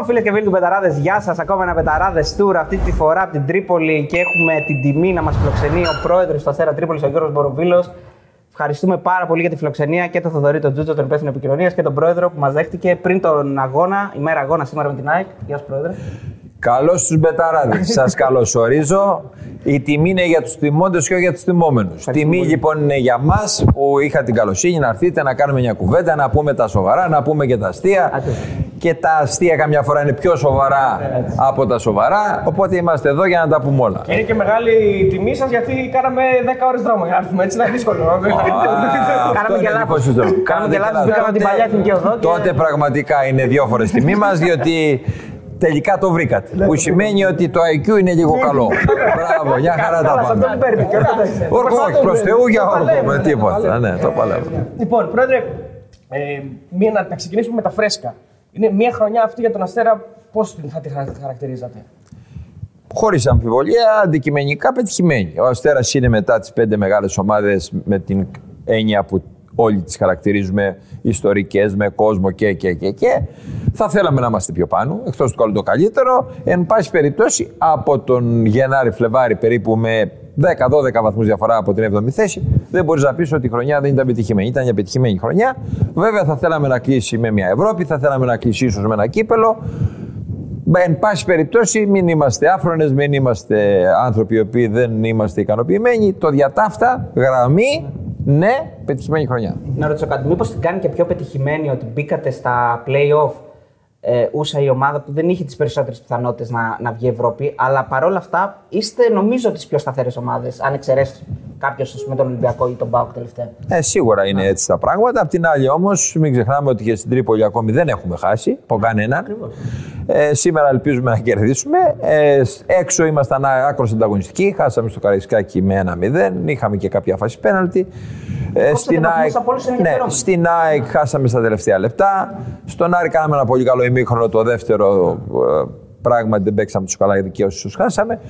Λοιπόν, φίλες και φίλοι του Betarades, γεια σας. Ακόμα ένα Betarades tour αυτή τη φορά από την Τρίπολη και έχουμε την τιμή να μας φιλοξενεί ο πρόεδρος του Αστέρα Τρίπολης, ο Γιώργος Μποροβήλος. Ευχαριστούμε πάρα πολύ για τη φιλοξενία και τον Θοδωρή, τον Τζούτζο, τον υπεύθυνο επικοινωνίας και τον πρόεδρο που μας δέχτηκε πριν τον αγώνα, ημέρα αγώνα σήμερα με την ΑΕΚ. Γεια σας, πρόεδρε. Καλώς τους μπεταράδες. Σας καλωσορίζω. Η τιμή είναι για τους τιμώντες και όχι για τους τιμώμενους. Τιμή λοιπόν είναι για μας που είχατε την καλοσύνη να έρθετε να κάνουμε μια κουβέντα, να πούμε τα σοβαρά, να πούμε και τα αστεία. Και τα αστεία καμιά φορά είναι πιο σοβαρά από τα σοβαρά. Οπότε είμαστε εδώ για να τα πούμε όλα. Και είναι και μεγάλη τιμή σας γιατί κάναμε 10 ώρες δρόμο για να έρθουμε. Έτσι είναι δύσκολο. Κάναμε και λάθος. Κάναμε και λάθος. Πήγαμε την παλιά εθνική οδό. Τότε πραγματικά είναι δύο φορές τιμή μας διότι τελικά το βρήκατε. Που σημαίνει ότι το IQ είναι λίγο καλό. Μπράβο, για χαρά τα Αυτό πάμε. που παίρνει. Όρκο, όχι προς Θεού για όρκο με τίποτα. Ναι, το παλεύω. Λοιπόν, πρόεδρε, ε, μία, να, να ξεκινήσουμε με τα φρέσκα. Είναι μια χρονιά αυτή για τον Αστέρα, πώς θα τη χαρα- χαρακτηρίζατε; Χωρίς αμφιβολία, αντικειμενικά πετυχημένη. Ο Αστέρας είναι μετά τις πέντε μεγάλες ομάδες με την έννοια που όλοι τις χαρακτηρίζουμε ιστορικές, με κόσμο και, και, και, και. Θα θέλαμε να είμαστε πιο πάνω, εκτός του καλού το καλύτερο. Εν πάση περιπτώσει, από τον Γενάρη-Φλεβάρη περίπου με 10-12 βαθμούς διαφορά από την 7η θέση, δεν μπορείς να πεις ότι η χρονιά δεν ήταν πετυχημένη. Ήταν μια πετυχημένη χρονιά. Βέβαια, θα θέλαμε να κλείσει με μια Ευρώπη, θα θέλαμε να κλείσει ίσως με ένα κύπελο. Εν πάση περιπτώσει, μην είμαστε άφρονες, μην είμαστε άνθρωποι οι οποίοι δεν είμαστε ικανοποιημένοι. Το διατάφτα, γραμμή, ναι, πετυχημένη χρονιά. Να ρωτήσω κάτι, μήπως την κάνει και πιο πετυχημένη ότι μπήκατε στα playoff ε, ούσα η ομάδα που δεν είχε τις περισσότερες πιθανότητες να, να βγει Ευρώπη, αλλά παρόλα αυτά είστε νομίζω τις πιο σταθερές ομάδες, αν εξαιρέσεις κάποιος με τον Ολυμπιακό ή τον Μπάουκ τελευταία. Ε, σίγουρα είναι έτσι τα πράγματα. Απ' την άλλη όμως, μην ξεχνάμε ότι και στην Τρίπολη ακόμη δεν έχουμε χάσει από κανέναν. Ε, σήμερα ελπίζουμε να κερδίσουμε. Ε, έξω ήμασταν άκρος ανταγωνιστικοί. Χάσαμε στο Καραϊσκάκι με 1-0. Είχαμε και κάποια φάση πέναλτη. Ε, στην, βαθμούς ΑΕΚ, από όλους είναι ναι, ενδιαφέρον. στην ΑΕΚ χάσαμε στα τελευταία λεπτά. Στον Άρη κάναμε ένα πολύ καλό ημίχρονο. Το δεύτερο ε, πράγματι δεν παίξαμε τους καλά γιατί και όσου χάσαμε.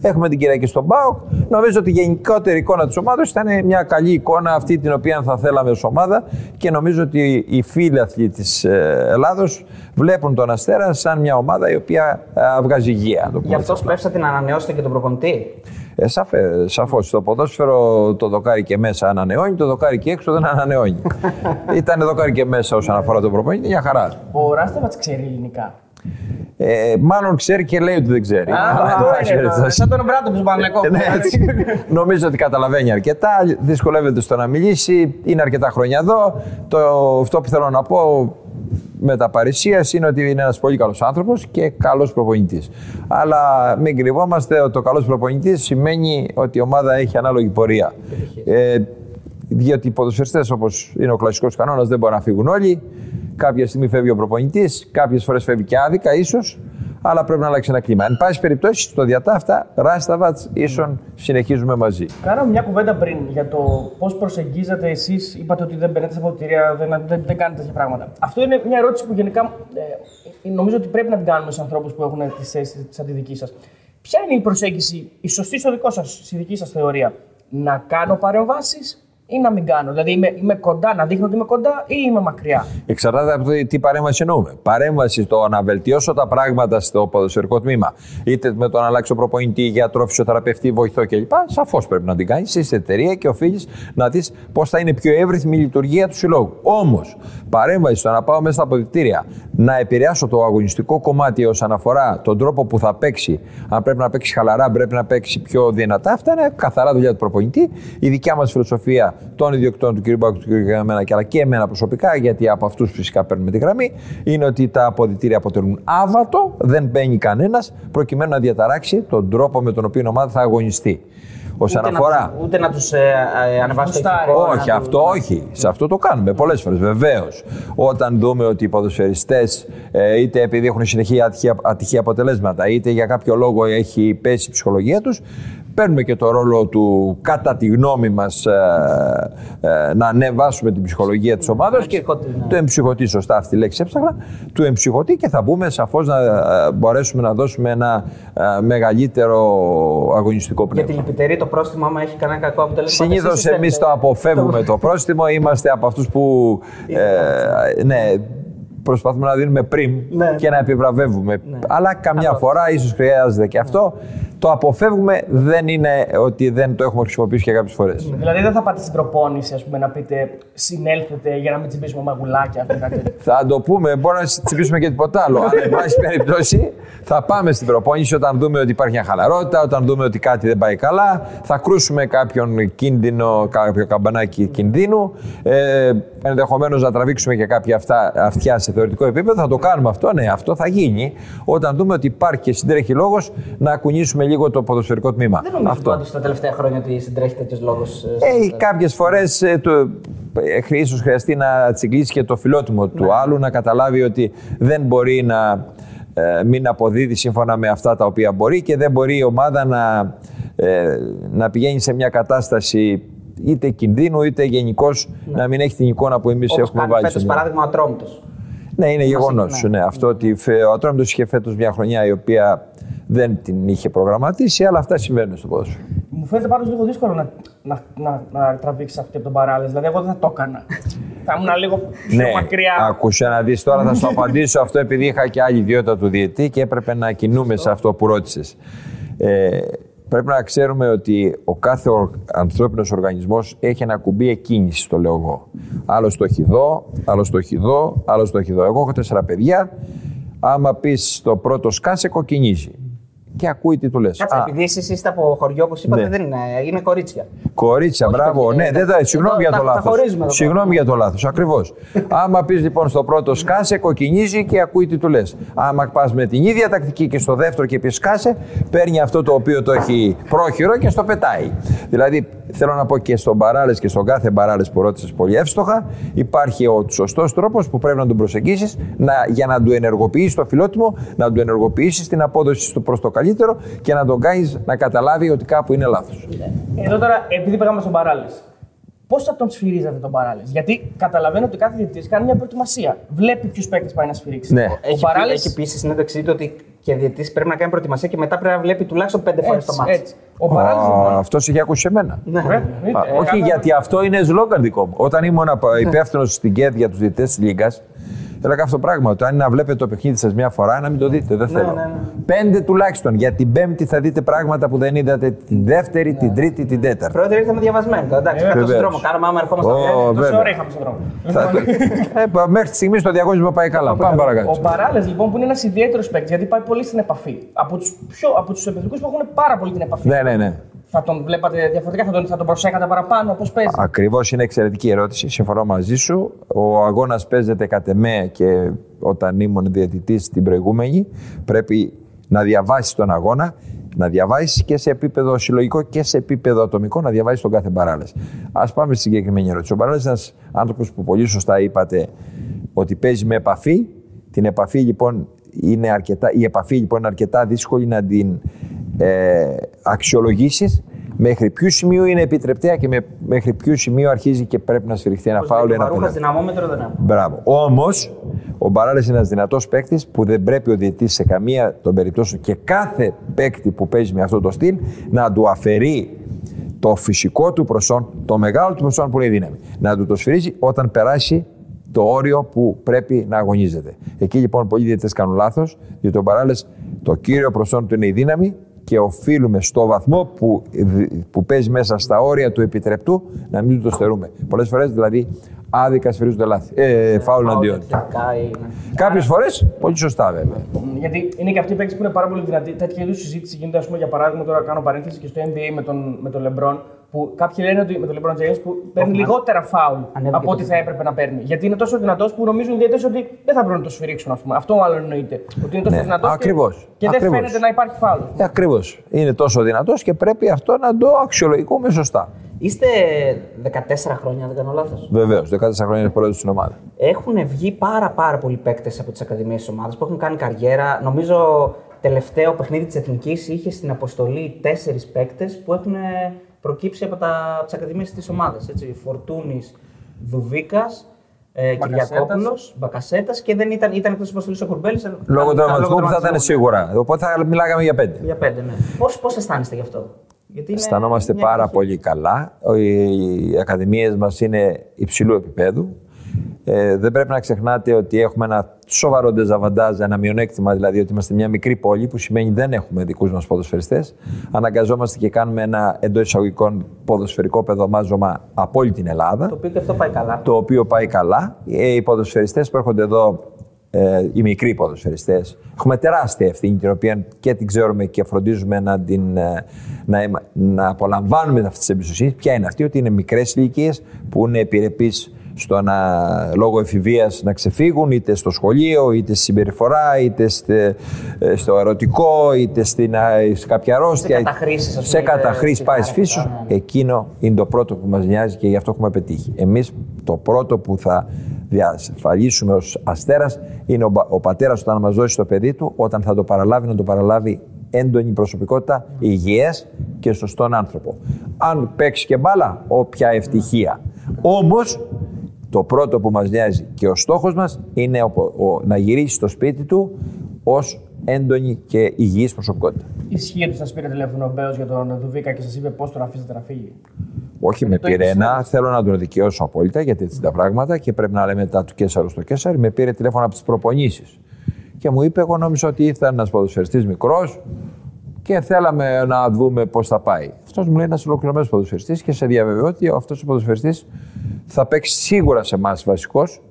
Έχουμε την Κυριακή στον ΠΑΟΚ. Νομίζω ότι η γενικότερη εικόνα της ομάδας ήταν μια καλή εικόνα αυτή την οποία θα θέλαμε ως ομάδα και νομίζω ότι οι φίλαθλοι της Ελλάδος βλέπουν τον Αστέρα σαν μια ομάδα η οποία ε, βγάζει υγεία. να το πούμε Γι' αυτό έτσι. σπεύσατε να ανανεώσετε και τον προπονητή; Ε, σαφέ, σαφώς. Στο ποδόσφαιρο το δοκάρι και μέσα ανανεώνει, το δοκάρι και έξω δεν ανανεώνει. Ήταν δοκάρι και μέσα όσον αφορά τον προπονητή, μια χαρά. Ο Ράστεβατς ξέρει ελληνικά. Ε, μάλλον ξέρει και λέει ότι δεν ξέρει. Α, Αλλά, αυτό εν πάση είναι. το- περιπτώσει, Σαν τον Μπράντο που Παναγενικό. Ναι, έτσι. Νομίζω ότι καταλαβαίνει αρκετά. Δυσκολεύεται στο να μιλήσει. Είναι αρκετά χρόνια εδώ. Το, αυτό που θέλω να πω με τα παρησία είναι ότι είναι ένας πολύ καλός άνθρωπος και καλός προπονητής. Αλλά μην κρυβόμαστε ότι το καλός προπονητής σημαίνει ότι η ομάδα έχει ανάλογη πορεία. Ε, διότι οι ποδοσφαιριστές, όπως είναι ο κλασικός κανόνας, δεν μπορούν να φύγουν όλοι. Κάποια στιγμή φεύγει ο προπονητής, κάποιες φορές φεύγει και άδικα, ίσως, αλλά πρέπει να αλλάξει ένα κλίμα. Εν πάση περιπτώσει, στο διατάφτα, Ράσταβατ, ίσον συνεχίζουμε μαζί. Κάναμε μια κουβέντα πριν για το πώς προσεγγίζετε εσείς. Είπατε ότι δεν μπαίνετε σε αποδητήρια, δεν, δεν, δεν κάνετε τέτοια πράγματα. Αυτό είναι μια ερώτηση που γενικά ε, νομίζω ότι πρέπει να την κάνουμε σε ανθρώπους που έχουν τις θέσει σαν τη δική σας. Ποια είναι η προσέγγιση, η σωστή στο δικό σας, στη δική σας θεωρία, να κάνω παρεμβάσεις ή να μην κάνω. Δηλαδή είμαι, είμαι κοντά, να δείχνω ότι είμαι κοντά ή είμαι μακριά. Εξαρτάται από το τι παρέμβαση εννοούμε. Παρέμβαση στο να βελτιώσω τα πράγματα στο ποδοσφαιρικό τμήμα, είτε με το να αλλάξω προπονητή, γιατρό, φυσιοθεραπευτή, βοηθό κλπ. Σαφώς πρέπει να την κάνεις. Είσαι εταιρεία και οφείλεις να δεις πώς θα είναι πιο εύρυθμη η λειτουργία του συλλόγου. Όμως, παρέμβαση στο να πάω μέσα στα αποδητήρια, να επηρεάσω το αγωνιστικό κομμάτι όσον αφορά τον τρόπο που θα παίξει, αν πρέπει να παίξει χαλαρά, πρέπει να παίξει πιο δυνατά, αυτά είναι καθαρά δουλειά του προπονητή. Η δικιά μας φιλοσοφία των ιδιοκτών του κ. Μπάκου, του κ. Γαμμένα και αλλά και εμένα προσωπικά, γιατί από αυτούς φυσικά παίρνουμε τη γραμμή, είναι ότι τα αποδητήρια αποτελούν άβατο, δεν μπαίνει κανένας, προκειμένου να διαταράξει τον τρόπο με τον οποίο η ομάδα θα αγωνιστεί. Όσον Ούτε να αφορά. τους- ούτε να τους ε, ε, ανεβάσει το Γουστάρει. ηθικό. Όχι, να αυτό όχι. Σε αυτό το κάνουμε πολλές φορές. Βεβαίως. Όταν δούμε ότι οι ποδοσφαιριστές, είτε επειδή έχουν συνεχή ατυχή, ατυχή αποτελέσματα, είτε για κάποιο λόγο έχει πέσει η ψυχολογία τους, παίρνουμε και το ρόλο του, κατά τη γνώμη μας, να ανεβάσουμε την ψυχολογία της ομάδας και εμψυχωτή, ναι. το εμψυχωτή, σωστά αυτή η λέξη έψαχνα, του εμψυχωτή και θα μπούμε σαφώς να ε, μπορέσουμε να δώσουμε ένα ε, μεγαλύτερο αγωνιστικό Για πνεύμα. τη λυπητερή το πρόστιμο, άμα έχει κανένα κακό αποτέλεσμα. Συνήθως εσείς εμείς είστε- το αποφεύγουμε το πρόστιμο. Είμαστε από αυτούς που ε, ναι, προσπαθούμε να δίνουμε πριμ Ναι. και να επιβραβεύουμε. Αλλά καμιά φορά ίσως χρειάζεται και αυτό. Το αποφεύγουμε δεν είναι ότι δεν το έχουμε χρησιμοποιήσει και κάποιες φορές. Δηλαδή δεν θα πάτε στην προπόνηση ας πούμε, να πείτε συνέλθετε για να μην τσιμπήσουμε μαγουλάκια. ας πούμε, κάτι τέτοιο. Θα το πούμε, μπορεί να τσιμπήσουμε και τίποτα άλλο. Αλλά, εν πάση περιπτώσει, θα πάμε στην προπόνηση όταν δούμε ότι υπάρχει μια χαλαρότητα, όταν δούμε ότι κάτι δεν πάει καλά. Θα κρούσουμε κάποιον κίνδυνο, κάποιο καμπανάκι κινδύνου. Ε, Ενδεχομένως να τραβήξουμε και κάποια αυτά, αυτιά σε θεωρητικό επίπεδο. Θα το κάνουμε αυτό, ναι, αυτό θα γίνει. Όταν δούμε ότι υπάρχει και συντρέχει λόγος να κουνήσουμε λίγο το ποδοσφαιρικό τμήμα. Δεν νομίζω αυτό. πάντως τα τελευταία χρόνια ότι συντρέχει τέτοιος λόγος. Ε, κάποιες φορές ε, το, ε, ίσως χρειαστεί να τσιγκλίσει και το φιλότιμο του άλλου, να καταλάβει ότι δεν μπορεί να ε, μην αποδίδει σύμφωνα με αυτά τα οποία μπορεί και δεν μπορεί η ομάδα να, ε, να πηγαίνει σε μια κατάσταση είτε κινδύνου είτε γενικώς να μην έχει την εικόνα που εμείς Όπως έχουμε κάνει βάλει φέτος στο μυαλό. παράδειγμα ο Ατρόμητος. Ναι, είναι γεγονός. ναι. Ναι. Αυτό ότι φε- ο Ατρόμητος είχε φέτος μια χρονιά η οποία δεν την είχε προγραμματίσει, αλλά αυτά συμβαίνουν στο ποδόσφαιρο. Μου φαίνεται πάντως λίγο δύσκολο να, να, να, να τραβήξεις αυτή από τον παράλληλο. Δηλαδή, εγώ δεν θα το έκανα. θα ήμουν λίγο πιο Ναι, μακριά. άκουσε να δεις τώρα θα σου απαντήσω αυτό επειδή είχα και άλλη ιδιότητα του διετή και έπρεπε να κινούμε σε αυτό που ρώτησες. Ε, πρέπει να ξέρουμε ότι ο κάθε ο, ανθρώπινος οργανισμός έχει ένα κουμπί εκκίνησης, το λέω εγώ. Άλλος το έχει εδώ, άλλος το έχει εδώ, άλλος το έχει εδώ. Εγώ έχω τέσσερα παιδιά. Άμα πεις το πρώτο σκάσε, κοκκινίζει. Και ακούει τι του λες. Κάτσε, Α, επειδή εσεί είστε από χωριό, όπως είπατε, Ναι. δεν είναι, είναι κορίτσια. Κορίτσια, μπράβο. παιδιά, Ναι, ε, δεν τα. εδώ Συγγνώμη για τα- το τα λάθος. χωρίζουμε εδώ Συγγνώμη για το λάθος, ακριβώς. Άμα πεις λοιπόν στο πρώτο σκάσε, κοκκινίζει και ακούει τι του λες. Άμα πας με την ίδια τακτική και στο δεύτερο και πεις σκάσε, παίρνει αυτό το οποίο το έχει πρόχειρο και στο πετάει. Δηλαδή, θέλω να πω και στον παράλες και στον κάθε παράλες που ρώτησες πολύ εύστοχα, υπάρχει ο σωστός τρόπος που πρέπει να τον προσεγγίσεις για να του ενεργοποιήσει το φιλότιμο, να του ενεργοποιήσεις την απόδοση του προς το καλύτερο και να τον κάνεις να καταλάβει ότι κάπου είναι λάθος. Εδώ τώρα, επειδή πήγαμε στον παράλληλο, πώς θα τον σφυρίζατε τον παράλληλο. Γιατί καταλαβαίνω ότι κάθε διαιτητής κάνει μια προετοιμασία. Βλέπει ποιους παίκτες πάει να σφυρίξει. Ναι. Ο Έχει, παράλληλος- έχει πει στη συνέντευξή του ότι και διαιτητής πρέπει να κάνει προετοιμασία και μετά πρέπει να βλέπει τουλάχιστον πέντε φορές το έτσι, μάτι. έτσι. Ο παράλληλο λοιπόν. Αυτός είχε ακούσει σε μένα. Ναι. Ε, εννοείται. Α, Ε, όχι, κάνα- γιατί αυτό είναι σλόγγαν δικό μου. Όταν ήμουν υπεύθυνος στην ΚΕΔ για τους διαιτητές της Λίγκας, έλεγα αυτό το πράγμα. Ότι αν είναι να βλέπετε το παιχνίδι σας μια φορά, να μην το δείτε. Δεν θέλω. ναι, ναι. Πέντε τουλάχιστον. Για την Πέμπτη θα δείτε πράγματα που δεν είδατε την Δεύτερη, την Τρίτη, την Τέταρτη. Πρόεδρε, ήρθαμε διαβασμένοι. τώρα, Εντάξει, Ε, κάτω στον βεβαίως. δρόμο. Κάναμε άμα ερχόμαστε. Ω, Τόση βέβαια. ώρα είχαμε στον δρόμο. Θα το- Ε, πα- Μέχρι στιγμή το διαγωνισμό πάει καλά. Πάμε Ο παρακάτω. Παράλληλο λοιπόν που είναι ένας ιδιαίτερος παίκτης γιατί πάει πολύ στην επαφή. Από τους από τους επιθετικού που έχουν πάρα πολύ την επαφή. Ναι, ναι, ναι. Θα τον βλέπατε διαφορετικά, θα τον, θα τον προσέκατε παραπάνω, πώς παίζει. Ακριβώς είναι εξαιρετική ερώτηση. Συμφωνώ μαζί σου. Ο αγώνας παίζεται κατ' εμέ και όταν ήμουν διαιτητής την προηγούμενη, πρέπει να διαβάσεις τον αγώνα, να διαβάσεις και σε επίπεδο συλλογικό και σε επίπεδο ατομικό, να διαβάσεις τον κάθε παράλληλο. Α πάμε στη συγκεκριμένη ερώτηση. Ο παράλληλο είναι ένας άνθρωπος που πολύ σωστά είπατε ότι παίζει με επαφή. Την επαφή λοιπόν είναι αρκετά, η επαφή λοιπόν είναι αρκετά δύσκολη να την ε, αξιολογήσεις μέχρι ποιο σημείο είναι επιτρεπτέα και με, μέχρι ποιο σημείο αρχίζει και πρέπει να σφυριχθεί ένα φάουλ ή ένα Παρούχα πέναλτι. δυναμόμετρο δεν έχουμε. Μπράβο. Όμως, ο Μπαράλε είναι ένας δυνατός παίκτης που δεν πρέπει ο διαιτητής σε καμία των περιπτώσεων και κάθε παίκτη που παίζει με αυτό το στυλ να του αφαιρεί το φυσικό του προσόν, το μεγάλο του προσόν που είναι η δύναμη. Να του το σφυρίζει όταν περάσει το όριο που πρέπει να αγωνίζεται. Εκεί λοιπόν πολλοί διαιτητές κάνουν λάθος, διότι ο Μπαράλες το κύριο προσόν του είναι η δύναμη και οφείλουμε στο βαθμό που, που παίζει μέσα στα όρια του επιτρεπτού να μην του το στερούμε. Πολλές φορές δηλαδή άδικα σφυρίζονται λάθη. Ε, φάουλ αντίον. Τεχνικά ή- ναι. Κάποιες φορές πολύ σωστά βέβαια. Γιατί είναι και αυτοί οι παίκτες που είναι πάρα πολύ δυνατοί. Τέτοια είδους συζήτηση γίνεται, ας πούμε, για παράδειγμα, τώρα κάνω παρένθεση και στο NBA με τον, με τον LeBron. Που κάποιοι λένε ότι με τον LeBron James που παίρνει λιγότερα φάουλ Ανέβηκε από ό,τι το θα έπρεπε να παίρνει. Γιατί είναι τόσο δυνατός που νομίζουν οι διαιτητές ότι δεν θα πρέπει να το σφυρίξουν, ας πούμε. Αυτό μάλλον εννοείται. Ότι είναι τόσο Ναι, δυνατός. ακριβώς. Και, και δεν Ακριβώς. φαίνεται να υπάρχει φάουλ. Ε, Ακριβώς. Είναι τόσο δυνατός και πρέπει αυτό να το αξιολογούμε σωστά. Είστε 14 χρόνια, δεν κάνω λάθος; Βεβαίως. 14 χρόνια είναι πρόεδρο στην ομάδα. Έχουν βγει πάρα, πάρα πολλοί παίκτες από τις ακαδημίες της ομάδας που έχουν κάνει καριέρα. Νομίζω τελευταίο παιχνίδι της Εθνικής είχε στην αποστολή τέσσερις παίκτες που έχουν προκύψει από τις ακαδημίες της ομάδας. Φορτούνης, Δουβίκας, ε, Μπακασέτας. Κυριακόπουλος, Μπακασέτας και δεν ήταν, ήταν εκτός αποστολής ο Κουρμπέλης. Λόγω τραυματισμού που θα ήταν σίγουρα. Οπότε θα μιλάγαμε για πέντε. Για πέντε, ναι. Πώ αισθάνεστε γι' αυτό, Γιατί είναι Αισθανόμαστε μια πάρα εποχή. πολύ καλά. Οι ακαδημίες μας είναι υψηλού επίπεδου. Ε, δεν πρέπει να ξεχνάτε ότι έχουμε ένα σοβαρό ντεζαβαντάζ, ένα μειονέκτημα δηλαδή ότι είμαστε μια μικρή πόλη που σημαίνει δεν έχουμε δικούς μας ποδοσφαιριστές. Αναγκαζόμαστε και κάνουμε ένα εντός εισαγωγικών ποδοσφαιρικό παιδομάζωμα από όλη την Ελλάδα. Το οποίο και αυτό πάει καλά. Το οποίο πάει καλά. Ε, οι ποδοσφαιριστές που έρχονται εδώ ε, οι μικροί ποδοσφαιριστές. Έχουμε τεράστια ευθύνη την οποία και την ξέρουμε και φροντίζουμε να, την, ε, να, να απολαμβάνουμε αυτή τη εμπιστοσύνη. Ποια είναι αυτή, ότι είναι μικρές ηλικίες που είναι επιρρεπείς στο να, λόγω εφηβείας να ξεφύγουν είτε στο σχολείο, είτε στη συμπεριφορά, είτε ε, στο ερωτικό, είτε στην, σε κάποια αρρώστια. Σε καταχρήσεις. Σε καταχρήσεις πάει φύσεως. Ναι. Εκείνο είναι το πρώτο που μας νοιάζει και γι' αυτό έχουμε πετύχει. Εμείς το πρώτο που θα διασφαλίσουμε ως αστέρας είναι ο, ο πατέρας όταν μας δώσει το παιδί του, όταν θα το παραλάβει, να το παραλάβει έντονη προσωπικότητα, υγιές και σωστόν άνθρωπο. Αν παίξει και μπάλα, όποια ευτυχία. Όμως, το πρώτο που μας νοιάζει και ο στόχος μας είναι ο, να γυρίσει στο σπίτι του ως έντονη και υγιής προσωπικότητα. Ισχύει ότι σας πήρε τηλέφωνο ο Μπέος για τον Δουβίκα και σας είπε πώς τον αφήσετε να φύγει; Όχι, με πήρε ένα. Θέλω να τον δικαιώσω απόλυτα γιατί έτσι τα πράγματα και πρέπει να λέμε τα του Κέσσαρου στο Κέσσαρι. Με πήρε τηλέφωνο από τις προπονήσεις. Και μου είπε, εγώ νόμιζα ότι ήρθε ένας ποδοσφαιριστής μικρός και θέλαμε να δούμε πώς θα πάει. Αυτός μου λέει ένας ολοκληρωμένος ποδοσφαιριστής και σε διαβεβαιώ ότι αυτός ο ποδοσφαιριστής θα παίξει σίγουρα σε εμάς βασικός.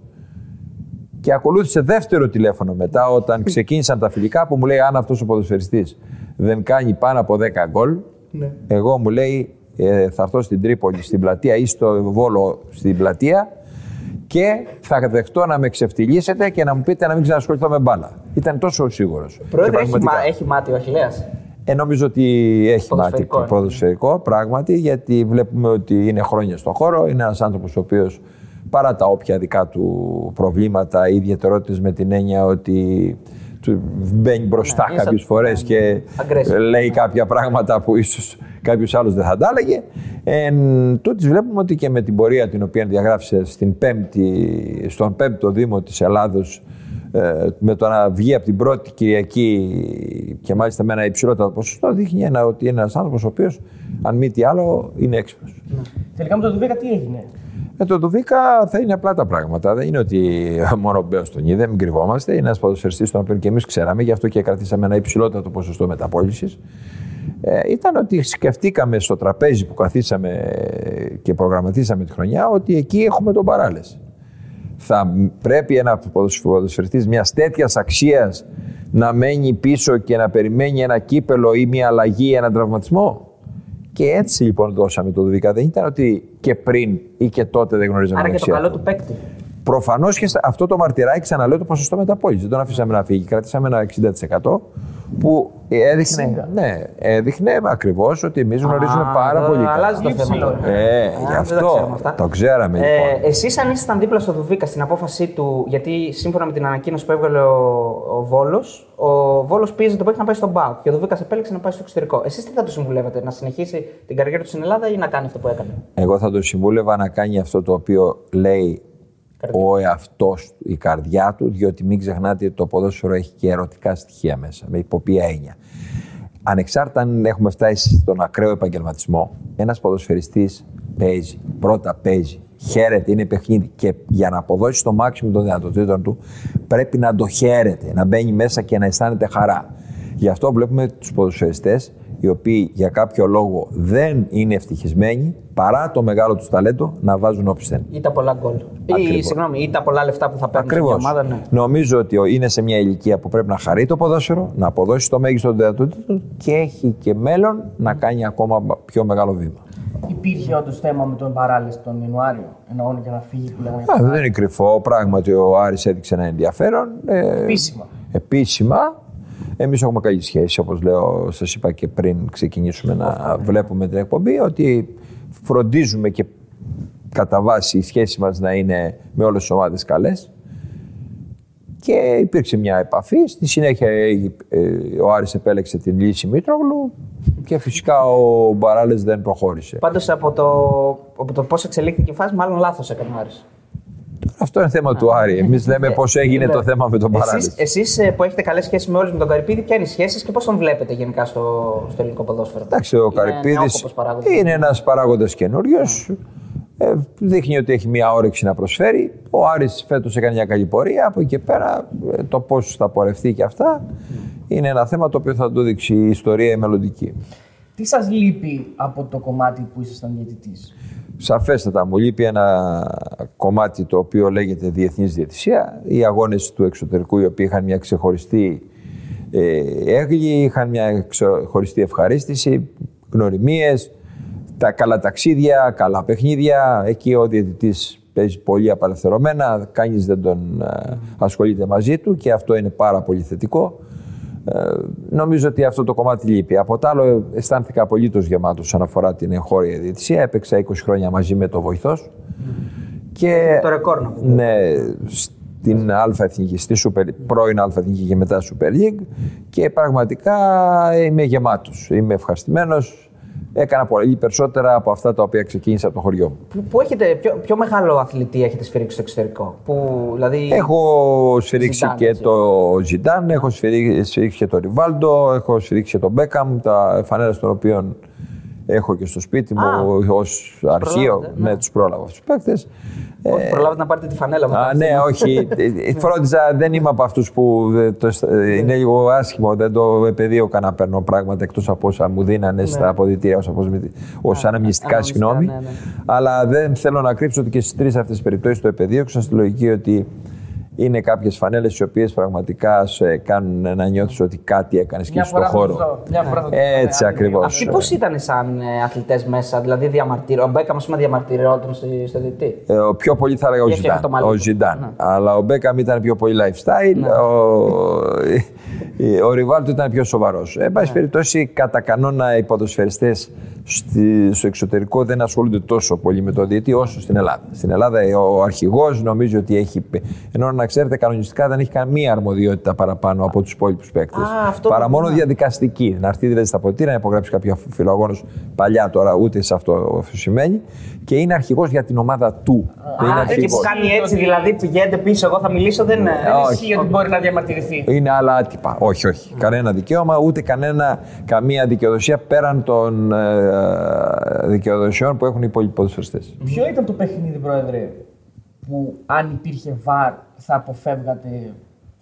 Και ακολούθησε δεύτερο τηλέφωνο μετά, όταν ξεκίνησαν τα φιλικά, που μου λέει: Αν αυτός ο ποδοσφαιριστής δεν κάνει πάνω από 10 γκολ, ναι. εγώ μου λέει: ε, Θα έρθω στην Τρίπολη, στην πλατεία ή στο Βόλο στην πλατεία και θα δεχτώ να με ξεφτυλίσετε και να μου πείτε να μην ξανασχοληθώ με μπάλα. Ήταν τόσο σίγουρος. Πρόεδρε, έχει, έχει μάτι ο Αχηλέα. Ε, νομίζω ότι έχει μάτι ποδοσφαιρικό, πράγματι, γιατί βλέπουμε ότι είναι χρόνια στον χώρο. Είναι ένας άνθρωπος ο οποίος παρά τα όποια δικά του προβλήματα ή ιδιαιτερότητες με την έννοια ότι μπαίνει μπροστά ναι, κάποιες φορές και λέει κάποια πράγματα που ίσως κάποιος άλλος δεν θα τα έλεγε. Εν τούτης βλέπουμε ότι και με την πορεία την οποία διαγράφησε στην πέμπτη, στον πέμπτο Δήμο της Ελλάδος ε, με το να βγει από την πρώτη Κυριακή και μάλιστα με ένα υψηλότερο ποσοστό, δείχνει ένα, ότι είναι ένας άνθρωπος ο οποίος, αν μη τι άλλο, είναι έξυπνος. Ναι. Τελικά με τον Δουβίκα τι έγινε; Με τον Δουβίκα θα είναι απλά τα πράγματα. Δεν είναι ότι μόνο ο Μπέο τον είδε, μην κρυβόμαστε. Είναι ένας ποδοσφαιριστής τον οποίο και εμείς ξέραμε, γι' αυτό και κρατήσαμε ένα υψηλότερο ποσοστό μεταπόλησης. Ε, ήταν ότι σκεφτήκαμε στο τραπέζι που καθίσαμε και προγραμματίσαμε τη χρονιά ότι εκεί έχουμε τον παράλεση θα πρέπει ένας ποδοσφαιριστής μιας τέτοιας αξίας να μένει πίσω και να περιμένει ένα κύπελο ή μια αλλαγή, έναν τραυματισμό; Και έτσι λοιπόν δώσαμε το Δουβίκα. Δεν ήταν ότι και πριν ή και τότε δεν γνωρίζαμε Άρα και το καλό του παίκτη. Προφανώς και αυτό το μαρτυράκι, ξαναλέω το ποσοστό μεταπόληση. Δεν τον αφήσαμε να φύγει. Κρατήσαμε ένα 60% που έδειχνε, ναι, έδειχνε ακριβώς ότι εμείς γνωρίζουμε πάρα πολύ καλά. Αλλάζει το θέμα Ε, γι' αυτό το ξέραμε. Ε, λοιπόν. Εσείς, αν ήσασταν δίπλα στο Δουβίκα στην απόφασή του, γιατί σύμφωνα με την ανακοίνωση που έβγαλε ο, ο Βόλος, ο Βόλος πίεζε το παίκτη να πάει στον Μπάουκ και ο Δουβίκας επέλεξε να πάει στο εξωτερικό. Εσείς τι θα του συμβουλεύετε, να συνεχίσει την καριέρα του στην Ελλάδα ή να κάνει αυτό που έκανε; Εγώ θα το συμβούλευα να κάνει αυτό το οποίο λέει ο εαυτό, η καρδιά του, διότι μην ξεχνάτε ότι το ποδόσφαιρο έχει και ερωτικά στοιχεία μέσα. Με υποπία έννοια. Ανεξάρτητα αν έχουμε φτάσει στον ακραίο επαγγελματισμό, ένας ποδοσφαιριστής παίζει, πρώτα παίζει, χαίρεται, είναι παιχνίδι και για να αποδώσει το μάξιμο των δυνατοτήτων του πρέπει να το χαίρεται, να μπαίνει μέσα και να αισθάνεται χαρά. Γι' αυτό βλέπουμε τους ποδοσφαιριστές οι οποίοι για κάποιο λόγο δεν είναι ευτυχισμένοι παρά το μεγάλο τους ταλέντο να βάζουν όπισθεν. Ή τα πολλά γκολ. Ή, συγγνώμη, ή τα πολλά λεφτά που θα παίρνουν στην ομάδα. Ναι. Νομίζω ότι είναι σε μια ηλικία που πρέπει να χαρεί το ποδόσφαιρο, να αποδώσει το μέγιστο των δυνατοτήτων και έχει και μέλλον να κάνει ακόμα πιο μεγάλο βήμα. Υπήρχε όντως θέμα με τον παράλυση τον Ιανουάριο, εννοώ για να φύγει που λέγανε. δεν είναι κρυφό. Πράγματι, ο Άρης έδειξε ένα ενδιαφέρον. Ε, επίσημα. Επίσημα. Εμείς έχουμε καλή σχέση, όπως λέω, σας είπα και πριν ξεκινήσουμε να βλέπουμε την εκπομπή, ότι φροντίζουμε και κατά βάση η σχέση μας να είναι με όλες τις ομάδες καλές. Και υπήρξε μια επαφή. Στη συνέχεια ε, ο Άρης επέλεξε την λύση Μήτρογλου και φυσικά ο Μπαράλες δεν προχώρησε. Πάντως από το, από το πώς εξελίχθηκε η φάση, μάλλον λάθος έκανε ο Άρης. Αυτό είναι θέμα του Άρη. Εμείς λέμε πώς έγινε το θέμα με τον Παράδεισο. Εσείς ε, που έχετε καλέ σχέσεις με όλους με τον Καρυπίδη, ποια είναι οι σχέσει και πώς τον βλέπετε γενικά στο, στο ελληνικό ποδόσφαιρο; Εντάξει, ο Καρυπίδης είναι ένας παράγοντας καινούριος. Ε, δείχνει ότι έχει μια όρεξη να προσφέρει. Ο Άρης φέτος έκανε μια καλή πορεία. Από εκεί και πέρα ε, το πώς θα πορευτεί και αυτά είναι ένα θέμα το οποίο θα το δείξει η ιστορία η μελλοντική. Τι σας λείπει από το κομμάτι που ήσασταν διαιτητής; Σαφέστατα μου λείπει ένα κομμάτι το οποίο λέγεται διεθνής διαιτησία. Οι αγώνες του εξωτερικού οι οποίοι είχαν μια ξεχωριστή ε, έγκλη, είχαν μια ξεχωριστή ευχαρίστηση, γνωριμίες, τα καλά ταξίδια, καλά παιχνίδια. Εκεί ο διαιτητής παίζει πολύ απελευθερωμένα, κανείς δεν τον ε, ασχολείται μαζί του και αυτό είναι πάρα πολύ θετικό. Ε, νομίζω ότι αυτό το κομμάτι λείπει. Από το άλλο, αισθάνθηκα απολύτως γεμάτος όσον αφορά την εγχώρια διαιτησία. Έπαιξα 20 χρόνια μαζί με το βοηθός. Και, το ρεκόρ να Ναι, στην Α Εθνική, στη Super, πρώην Α Εθνική και μετά Super League. Και πραγματικά είμαι γεμάτος. Είμαι ευχαριστημένος έκανα πολύ περισσότερα από αυτά τα οποία ξεκίνησα από το χωριό μου. Που, που έχετε, πιο, πιο μεγάλο αθλητή έχετε σφυρίξει στο εξωτερικό; Που, δηλαδή... Έχω σφυρίξει και το Ζιντάν, έχω σφυρίξει και το Ριβάλντο, έχω σφυρίξει και το Μπέκαμ, τα φανέλε των οποίων έχω και στο σπίτι μου ως αρχείο. Ναι, ναι τους πρόλαβα αυτούς τους παίκτες. Όχι, ε, προλάβετε να πάρετε τη φανέλα μου. Α, ναι, όχι. Φρόντιζα, δεν είμαι από αυτούς που είναι λίγο άσχημο. Δεν το επαιδείωκα κανένα παίρνω πράγματα εκτός από όσα μου δίνανε στα ναι. αποδητήρια ω αναμνηστικά, συγγνώμη. Ναι, Αλλά δεν θέλω να κρύψω ότι και στις τρεις αυτές τις περιπτώσεις το επαιδείωξα στη λογική ότι είναι κάποιες φανέλες οι οποίες πραγματικά σε κάνουν να νιώθεις ότι κάτι έκανες και στον χώρο. Μια φορά Έτσι ακριβώς. Αυτοί πώς ήταν σαν ε, αθλητές μέσα, δηλαδή διαμαρτυρό. Ο Μπέκαμ σήμερα διαμαρτυρόταν στο διετή; Ε, ο πιο πολύ θα έλεγα ο Ζιντάν. Ο Ζιντάν. Ναι. Αλλά ο Μπέκαμ ήταν πιο πολύ lifestyle. Ναι. Ο, ο Ριβάλτο ήταν πιο σοβαρός. Εν πάση ναι. περιπτώσει, κατά κανόνα οι ποδοσφαιριστές στο εξωτερικό δεν ασχολούνται τόσο πολύ με το διετή όσο στην Ελλάδα. Στην Ελλάδα ο αρχηγός νομίζω ότι έχει. Ενώ να ξέρετε, κανονιστικά δεν έχει καμία αρμοδιότητα παραπάνω από τους υπόλοιπους παίκτες. Παρά μόνο διαδικαστική. Να έρθει δηλαδή στα ποτήρια να υπογράψει κάποιο φιλογόνος παλιά τώρα, ούτε σε αυτό σημαίνει. Και είναι αρχηγός για την ομάδα του. Α, δεν είναι αρχηγός. που κάνει έτσι, δηλαδή πηγαίνετε πίσω, εγώ θα μιλήσω, δεν είναι. Δεν ισχύει ότι μπορεί να διαμαρτυρηθεί. Είναι άλλα άτυπα. Όχι, όχι. Κανένα δικαίωμα, ούτε κανένα, καμία δικαιοδοσία πέραν των ε, δικαιοδοσιών που έχουν οι υπόλοιποι ποδοσφαιριστές. Ποιο ήταν το παιχνίδι, Πρόεδρε, που αν υπήρχε βαρ θα αποφεύγατε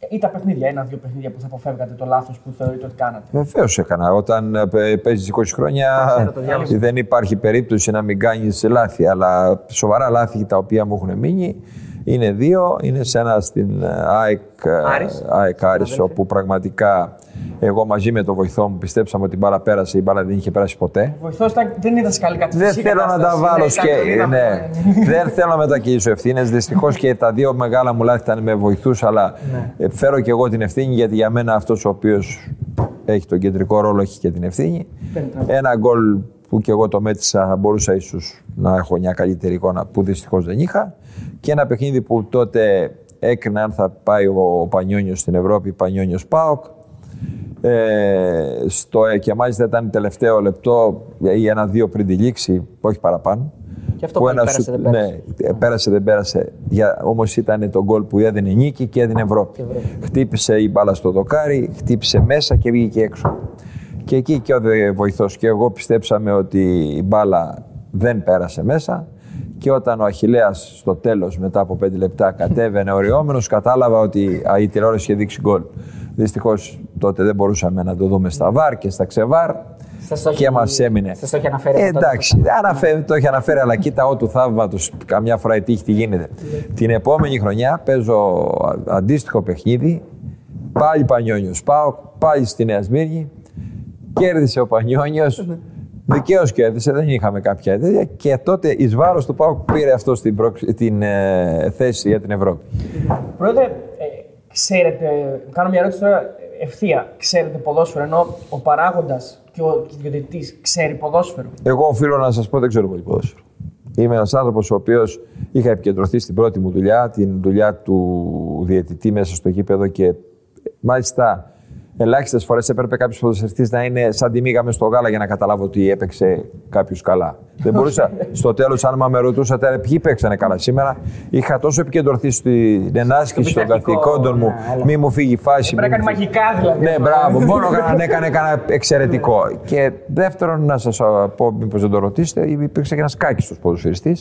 ή τα παιχνίδια, ένα-δύο παιχνίδια που θα αποφεύγατε το λάθος που θεωρείτε ότι κάνατε; Βεβαίως έκανα. Όταν ε, παίζεις 20 χρόνια, δεν υπάρχει περίπτωση να μην κάνεις λάθη. Αλλά σοβαρά λάθη τα οποία μου έχουν μείνει είναι δύο. Είναι σε ένα στην ε, ΑΕΚ, ΑΕΚ Άρης, όπου πραγματικά εγώ μαζί με τον βοηθό μου πιστέψαμε ότι η μπάλα πέρασε, η μπάλα δεν είχε περάσει ποτέ. Ο βοηθός δεν ήταν σε καλή κατάσταση. Δεν θέλω να τα βάλω ναι, και. Ναι, δεν θέλω να μετακυλήσω ευθύνες. Δυστυχώς και τα δύο μεγάλα μου λάθη ήταν με βοηθούς, αλλά ναι. Ε, φέρω και εγώ την ευθύνη γιατί για μένα αυτός ο οποίος έχει τον κεντρικό ρόλο έχει και την ευθύνη. Ένα γκολ που και εγώ το μέτρησα, θα μπορούσα ίσως να έχω μια καλύτερη εικόνα που δυστυχώς δεν είχα. Και ένα παιχνίδι που τότε έκρινα αν θα πάει ο Πανιόνιος στην Ευρώπη, Πανιόνιος Πάοκ. Ε, στο, ε, και μάλιστα ήταν τελευταίο λεπτό ή ένα-δύο πριν τη λήξη, όχι παραπάνω. Και αυτό που ένας πέρασε, δεν πέρασε. Ναι, πέρασε, δεν πέρασε. Για, όμως ήταν το γκολ που έδινε νίκη και έδινε Ευρώπη. Χτύπησε η μπάλα στο δοκάρι, χτύπησε μέσα και βγήκε έξω. Και εκεί και ο βοηθός και εγώ πιστέψαμε ότι η μπάλα δεν πέρασε μέσα και όταν ο Αχιλέας στο τέλος μετά από πέντε λεπτά κατέβαινε οριόμενος κατάλαβα ότι η τηλεόραση είχε δείξει γκολ. Δυστυχώς τότε δεν μπορούσαμε να το δούμε στα βαρ και στα ξεβάρ. και μας έμεινε. Σας το έχει αναφέρει. Ε, εντάξει, αναφέρει, το έχει αναφέρει, αλλά κοίτα ό, του θαύματος. Καμιά φορά η τύχη τι γίνεται. Την επόμενη χρονιά παίζω αντίστοιχο παιχνίδι. Πάλι Πανιόνιος πάω, πάλι στη Νέα Σμύρνη. Κέρδισε ο Πανιόνιος. Δικαίως κέρδισε, δεν είχαμε κάποια τέτοια. Και τότε εις βάρος του Πάου πήρε αυτό την, την ε, θέση για την Ευρώπη. Πρόεδρε, ξέρετε, κάνω μια ερώτηση τώρα ευθεία. Ξέρετε ποδόσφαιρο, ενώ ο παράγοντας και ο διαιτητή ξέρει ποδόσφαιρο; Εγώ οφείλω να σας πω δεν ξέρω πολύ ποδόσφαιρο. Είμαι ένας άνθρωπος ο οποίος είχα επικεντρωθεί στην πρώτη μου δουλειά, την δουλειά του διαιτητή μέσα στο γήπεδο και μάλιστα Ελάχιστες φορές έπρεπε κάποιος ποδοσφαιριστή να είναι σαν τη μήγα μες στο γάλα για να καταλάβω ότι έπαιξε κάποιος καλά. Δεν μπορούσα. Στο τέλος, αν με ρωτούσατε ποιοι παίξανε καλά σήμερα, είχα τόσο επικεντρωθεί στην ενάσκηση των καθηκόντων μου. ναι, Μη μου φύγει η φάση. Πρέπει να μη κάνει μου φύγει- μαγικά δηλαδή. ναι, μπράβο. Μόνο να έκανε κανένα εξαιρετικό. Και δεύτερον, να σας πω, μήπως δεν το ρωτήσετε, υπήρξε και ένας κάκιστος ποδοσφαιριστή.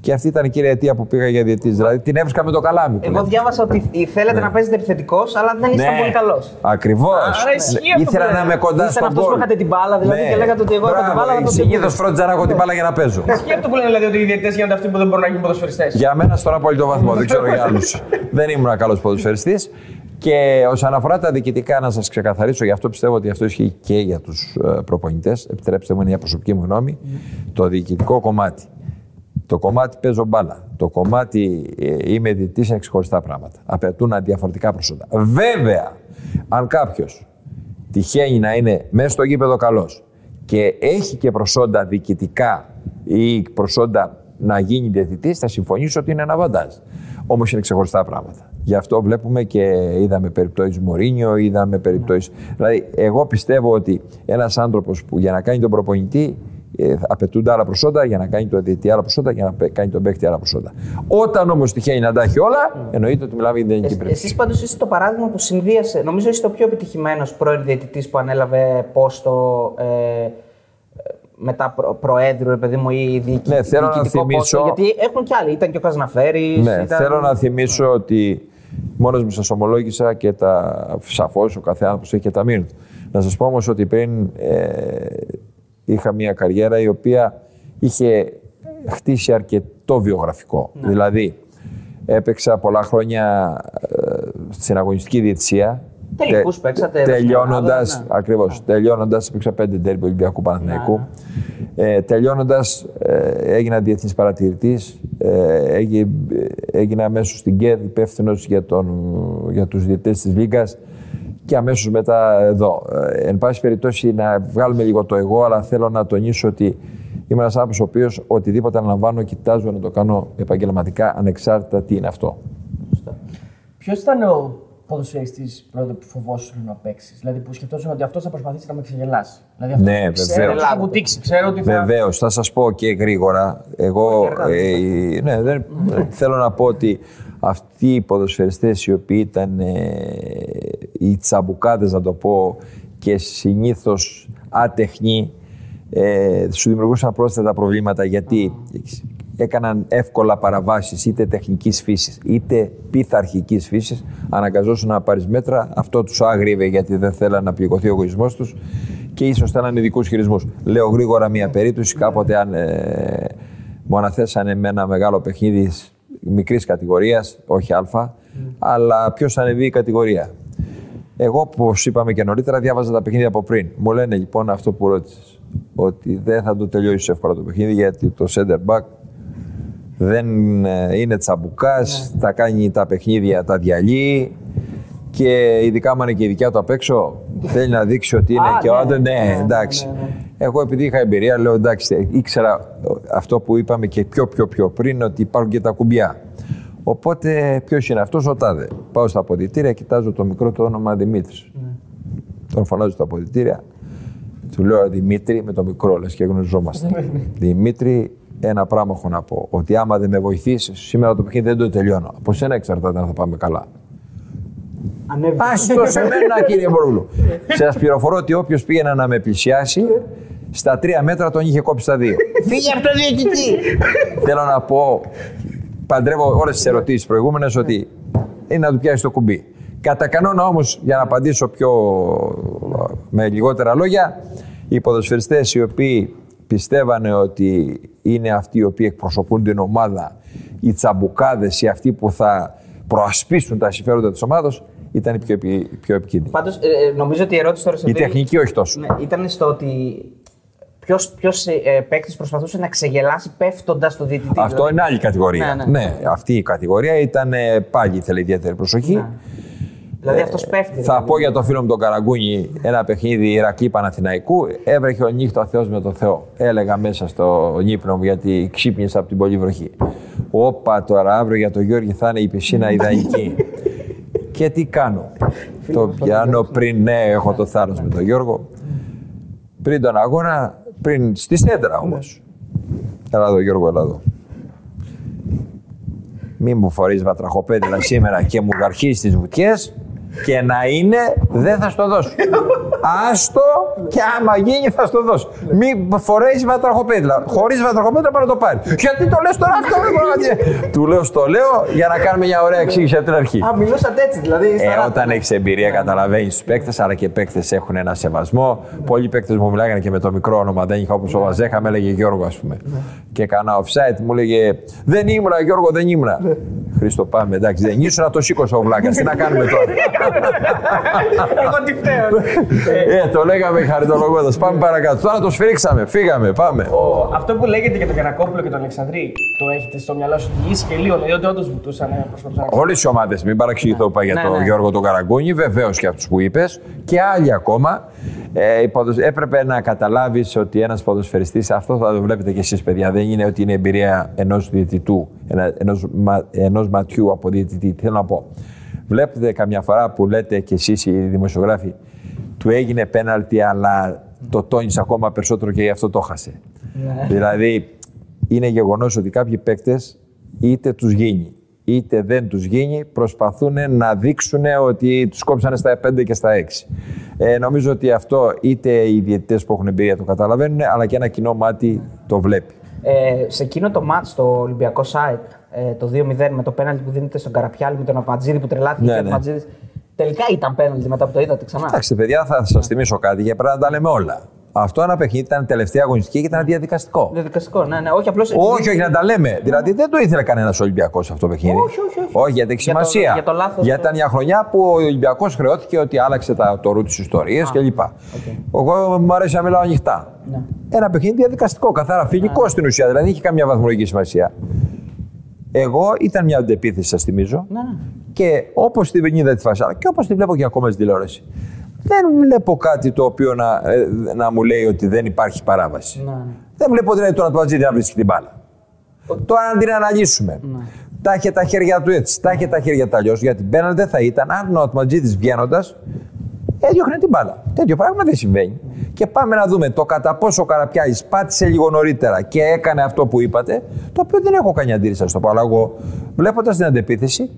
Και αυτή ήταν η κύρια αιτία που πήγα για διαιτή. Δηλαδή την έβρισκα με το καλάμι. που Εγώ λέτε. διάβασα ότι θέλετε να παίζετε επιθετικός, αλλά δεν ήσταν πολύ καλός. Ακριβώς. Άρα ισχύει αυτό Ήθελα που να λέτε. είμαι κοντά Ήσταν στον αυτός που γκολ. είχατε την μπάλα, δηλαδή, και λέγατε ότι εγώ έχω την μπάλα, θα το Συνήθω τελειώσω. φρόντιζα να έχω την μπάλα για να παίζω. Και αυτό που λένε δηλαδή ότι οι διαιτητές γίνονται αυτοί που δεν μπορούν να γίνουν ποδοσφαιριστές. για μένα στον απόλυτο βαθμό, δεν ξέρω για άλλους. δεν ήμουν καλός ποδοσφαιριστής. Και όσον αφορά τα διοικητικά, να σας ξεκαθαρίσω, γι' αυτό πιστεύω ότι αυτό ισχύει και για τους προπονητές. Επιτρέψτε μου, είναι η προσωπική μου γνώμη. Το διοικητικό κομμάτι. Το κομμάτι παίζω μπάλα. Το κομμάτι ε, είμαι διαιτητής είναι ξεχωριστά πράγματα. Απαιτούν διαφορετικά προσόντα. Βέβαια, αν κάποιος τυχαίνει να είναι μέσα στο γήπεδο καλός και έχει και προσόντα διοικητικά ή προσόντα να γίνει διαιτητής, θα συμφωνήσω ότι είναι ένα βαντάζ. Όμως είναι ξεχωριστά πράγματα. Γι' αυτό βλέπουμε και είδαμε περιπτώσεις Μωρίνιο, είδαμε περιπτώσει. Δηλαδή, εγώ πιστεύω ότι ένας άνθρωπος που για να κάνει τον προπονητή ε, απαιτούνται άλλα προσόντα, για να κάνει τον διαιτητή άλλα προσόντα, για να πε- κάνει τον παίκτη άλλα προσόντα. Όταν όμως τυχαίνει να τα έχει όλα, εννοείται ότι μιλάμε για την ελληνική πρεσβεία. Εσείς πάντως είστε το παράδειγμα που συνδύασε. Νομίζω είστε ο πιο επιτυχημένος πρώην διαιτητής που ανέλαβε πόστο ε, μετά προ, προέδρου, ρε παιδί μου, ή διοικη, Ναι, θέλω να διοικητικό θυμίσω- πόστο. Γιατί έχουν κι άλλοι. Ήταν και ο Καζναφέρη. Ναι, ήταν... θέλω να θυμίσω ότι μόνος μου σας ομολόγησα και τα σαφώς ο κάθε άνθρωπο έχει και τα μήνυμα. του. Να σας πω όμως ότι πριν ε, είχα μια καριέρα η οποία είχε χτίσει αρκετό βιογραφικό. Δηλαδή, έπαιξα πολλά χρόνια ε, στην αγωνιστική διετησία. Τελικούς παίξατε, Τελειώνοντα, ναι. ακριβώς. Τελειώνοντας, έπαιξα πέντε τέρμπι Ολυμπιακού Παναθηναϊκού. Ε, Τελειώνοντας, ε, έγινα διεθνής παρατηρητής. Ε, έγι- έγινα αμέσως στην ΚΕΔ υπεύθυνος για, τον- για τους διαιτητές της Λίγκας και αμέσως μετά εδώ. Ε, εν πάση περιπτώσει, να βγάλουμε λίγο το εγώ, αλλά θέλω να τονίσω ότι είμαι ένας άνθρωπος ο οποίος οτιδήποτε αναλαμβάνω, κοιτάζω να το κάνω επαγγελματικά, ανεξάρτητα τι είναι αυτό. Ποιος ήταν ο ποδοσφαιριστή πρώτα που φοβόσουν να παίξεις, Δηλαδή που σκεφτόσουν ότι αυτός θα προσπαθήσει να με ξεγελάσει. Δηλαδή αυτό Ναι, ξέρω βεβαίως. ότι θα μου τύξει, ξέρω ότι θα. Βεβαίως, θα σας πω και γρήγορα. Εγώ ε, ναι, δεν, θέλω να πω ότι αυτοί οι ποδοσφαιριστές οι οποίοι ήταν ε, οι τσαμπουκάδες να το πω και συνήθως άτεχνοι ε, σου δημιουργούσαν πρόσθετα προβλήματα γιατί έκαναν εύκολα παραβάσεις είτε τεχνικής φύσης είτε πειθαρχικής φύσης αναγκαζόσουν να πάρεις μέτρα αυτό τους άγριβε γιατί δεν θέλαν να πληγωθεί ο εγωισμός τους και ίσως θέλαν ειδικού χειρισμούς. Λέω γρήγορα μία περίπτωση κάποτε αν ε, μου αναθέσανε με ένα μεγάλο παιχνίδι μικρής κατηγορίας, όχι Α, αλλά ποιος θα ανεβεί η κατηγορία. Εγώ, όπως είπαμε και νωρίτερα, διάβαζα τα παιχνίδια από πριν. Μου λένε λοιπόν αυτό που ρώτησες, ότι δεν θα το τελειώσεις εύκολα το παιχνίδι γιατί το center back δεν ε, είναι τσαμπουκάς, τα κάνει τα παιχνίδια, τα διαλύει και ειδικά άμα είναι και η δικιά του απ' έξω, θέλει να δείξει ότι είναι Α, και ναι, ο άντρας. Ναι, ναι, εντάξει. ναι, ναι. Εγώ επειδή είχα εμπειρία, λέω εντάξει, ήξερα αυτό που είπαμε και πιο πιο πιο πριν, ότι υπάρχουν και τα κουμπιά. Οπότε ποιος είναι αυτός, ο τάδε. Πάω στα αποδητήρια, κοιτάζω το μικρό του όνομα Δημήτρης. Τον φωνάζω στα αποδητήρια. Του λέω Δημήτρη με το μικρό, λες και γνωριζόμαστε. Δημήτρη, ένα πράγμα έχω να πω. Ότι άμα δεν με βοηθήσεις, σήμερα το παιχνίδι δεν το τελειώνω. Από σένα εξαρτάται αν θα πάμε καλά. Ανέβη. Άστο σε μένα, κύριε Μπορούλου. Σας πληροφορώ ότι όποιος πήγαινε να με πλησιάσει, στα τρία μέτρα τον είχε κόψει στα δύο. Φύγε από το διαιτητή! Θέλω να πω, παντρεύω όλες τις ερωτήσεις προηγούμενες ότι είναι να του πιάσει το κουμπί. Κατά κανόνα όμως, για να απαντήσω πιο με λιγότερα λόγια, οι ποδοσφαιριστές οι οποίοι πιστεύανε ότι είναι αυτοί οι οποίοι εκπροσωπούν την ομάδα, οι τσαμπουκάδες, οι αυτοί που θα προασπίσουν τα συμφέροντα της ομάδας, ήταν οι πιο, επι- πιο επικίνδυνοι. Πάντως, νομίζω ότι η ερώτηση τώρα σε Η αυτή- τεχνική όχι τόσο. Ναι, ήταν στο ότι ποιος ποιος, ε, παίκτης προσπαθούσε να ξεγελάσει πέφτοντας στο διαιτητή. Αυτό δηλαδή. είναι άλλη κατηγορία. Ναι, Ναι, ναι. αυτή η κατηγορία ήταν ε, πάλι ήθελε ιδιαίτερη προσοχή. Δηλαδή αυτός πέφτει. Θα δηλαδή. πω για το φίλο μου τον Καραγκούνη ένα παιχνίδι Ηρακλή Παναθηναϊκού. Έβρεχε ο νύχτα ο Θεός με το Θεό. Έλεγα μέσα στο ύπνο μου γιατί ξύπνησα από την πολύ βροχή. Όπα τώρα αύριο για τον Γιώργη θα είναι η πισίνα ιδανική. Και τι κάνω; το πιάνω πριν, ναι, έχω το θάρρος με τον Γιώργο. Πριν τον αγώνα, πριν στη σέντρα όμως. Έλα εδώ Γιώργο, έλα εδώ. Μη μου φορείς βατραχοπέδιλα σήμερα και μου γαρχείς τις βουτιές και να είναι, δεν θα στο δώσω. Άστο και άμα γίνει θα στο δώσω. Μη φορέσει βατραχοπέδιλα. Χωρίς βατραχοπέδιλα para να το πάρει. Γιατί το λες τώρα αυτό, ρε Του λέω στο λέω για να κάνουμε μια ωραία εξήγηση από την αρχή. Α, μιλούσατε έτσι δηλαδή. Ε, όταν έχεις εμπειρία, καταλαβαίνεις τους παίκτες, αλλά και παίκτες έχουν ένα σεβασμό. Πολλοί παίκτες μου μιλάγανε και με το μικρό όνομα. Δεν είχα όπως ο Βαζέχα, με έλεγε Γιώργο, ας πούμε. Και κανένα offside μου έλεγε Δεν ήμουνα, Γιώργο, δεν ήμουνα. Χρήστο, πάμε, εντάξει, δεν ήσουν να το σήκωσε ο Βλάκας. Τι να κάνουμε τώρα; Εγώ τι φταίω. Ε, το λέγαμε χαριτολογώντας. Πάμε παρακάτω. Τώρα το σφίξαμε, φύγαμε, πάμε. Ο- Αυτό που λέγεται για τον Γιανακόπουλο και τον Αλεξανδρή, το έχετε στο μυαλό σου ότι ίσχυε λίγο, δηλαδή ότι όντως βουτούσαν, ε, προσπαθούσαν να Όλες οι ομάδες, μην παραξηγηθώ που είπα για Ναι, τον ναι. Γιώργο τον Καραγκούνη, βεβαίως και αυτούς που είπες και άλλοι ακόμα. Ε, οι ποδοσ- έπρεπε να καταλάβεις ότι ένας ποδοσφαιριστής, αυτό θα το βλέπετε κι εσείς, παιδιά, δεν είναι ότι είναι εμπειρία ενός διαιτητού, ενός ενός ματιού από διαιτητή. Τι θέλω να πω. Βλέπετε καμιά φορά που λέτε κι εσείς οι δημοσιογράφοι, του έγινε πέναλτι, αλλά το τόνισε ακόμα περισσότερο και γι' αυτό το χάσε. Δηλαδή, είναι γεγονός ότι κάποιοι παίκτες είτε τους γίνει είτε δεν τους γίνει, προσπαθούν να δείξουν ότι τους κόψανε στα 5 και στα 6. Ε, νομίζω ότι αυτό είτε οι διαιτητές που έχουν εμπειρία το καταλαβαίνουν, αλλά και ένα κοινό μάτι το βλέπει. Ε, σε εκείνο το μάτς στο Ολυμπιακό ΣΑΕΚ, ε, το 2-0 με το πέναλτι που δίνεται στον Καραπιάλη με τον Απατζίδη που τρελάθηκε Ναι, και ο ναι. Απατζίδης. Τελικά ήταν πέναλτι μετά που το είδατε ξανά. Κοιτάξτε, παιδιά, θα σας θυμίσω κάτι και πρέπει να τα λέμε όλα. Αυτό ένα παιχνίδι ήταν τελευταία αγωνιστική και ήταν διαδικαστικό. Διαδικαστικό, ναι, ναι. Όχι απλώ. Όχι, όχι, να τα λέμε. Δηλαδή δεν το ήθελε κανένας Ολυμπιακός αυτό το παιχνίδι. Όχι, όχι, όχι. Όχι, γιατί έχει Για το- σημασία. για το λάθος Γιατί του- ήταν μια χρονιά που ο Ολυμπιακός χρεώθηκε ότι άλλαξε τα, το ρου τη ιστορία κλπ. Εγώ μου αρέσει να μιλάω ανοιχτά. Ναι. Ένα παιχνίδι διαδικαστικό, καθαρά φιλικό στην ουσία. Δηλαδή δεν είχε καμία βαθμολογική σημασία. Εγώ ήταν μια αντεπίθεση, σας θυμίζω. Ναι, ναι. Και όπως την είδα τη φάση, αλλά και όπως τη βλέπω και ακόμα στη τηλεόραση. Δεν βλέπω κάτι το οποίο να, ε, να μου λέει ότι δεν υπάρχει παράβαση. Ναι, ναι. Δεν βλέπω δηλαδή τον Ατουατζίδη να βρίσκει την μπάλα. Τώρα να την αναλύσουμε. Τα είχε τα χέρια του έτσι, τα είχε τα χέρια του αλλιώς. Γιατί πέναλτι δεν θα ήταν αν ο Ατουατζίδη βγαίνοντας έδιωχνε την μπάλα. Τέτοιο πράγμα δεν συμβαίνει. Και πάμε να δούμε το κατά πόσο ο Καραπιάλη πάτησε λίγο νωρίτερα και έκανε αυτό που είπατε, το οποίο δεν έχω κάνει αντίρρηση να το πω. Αλλά εγώ βλέποντας την αντεπίθεση,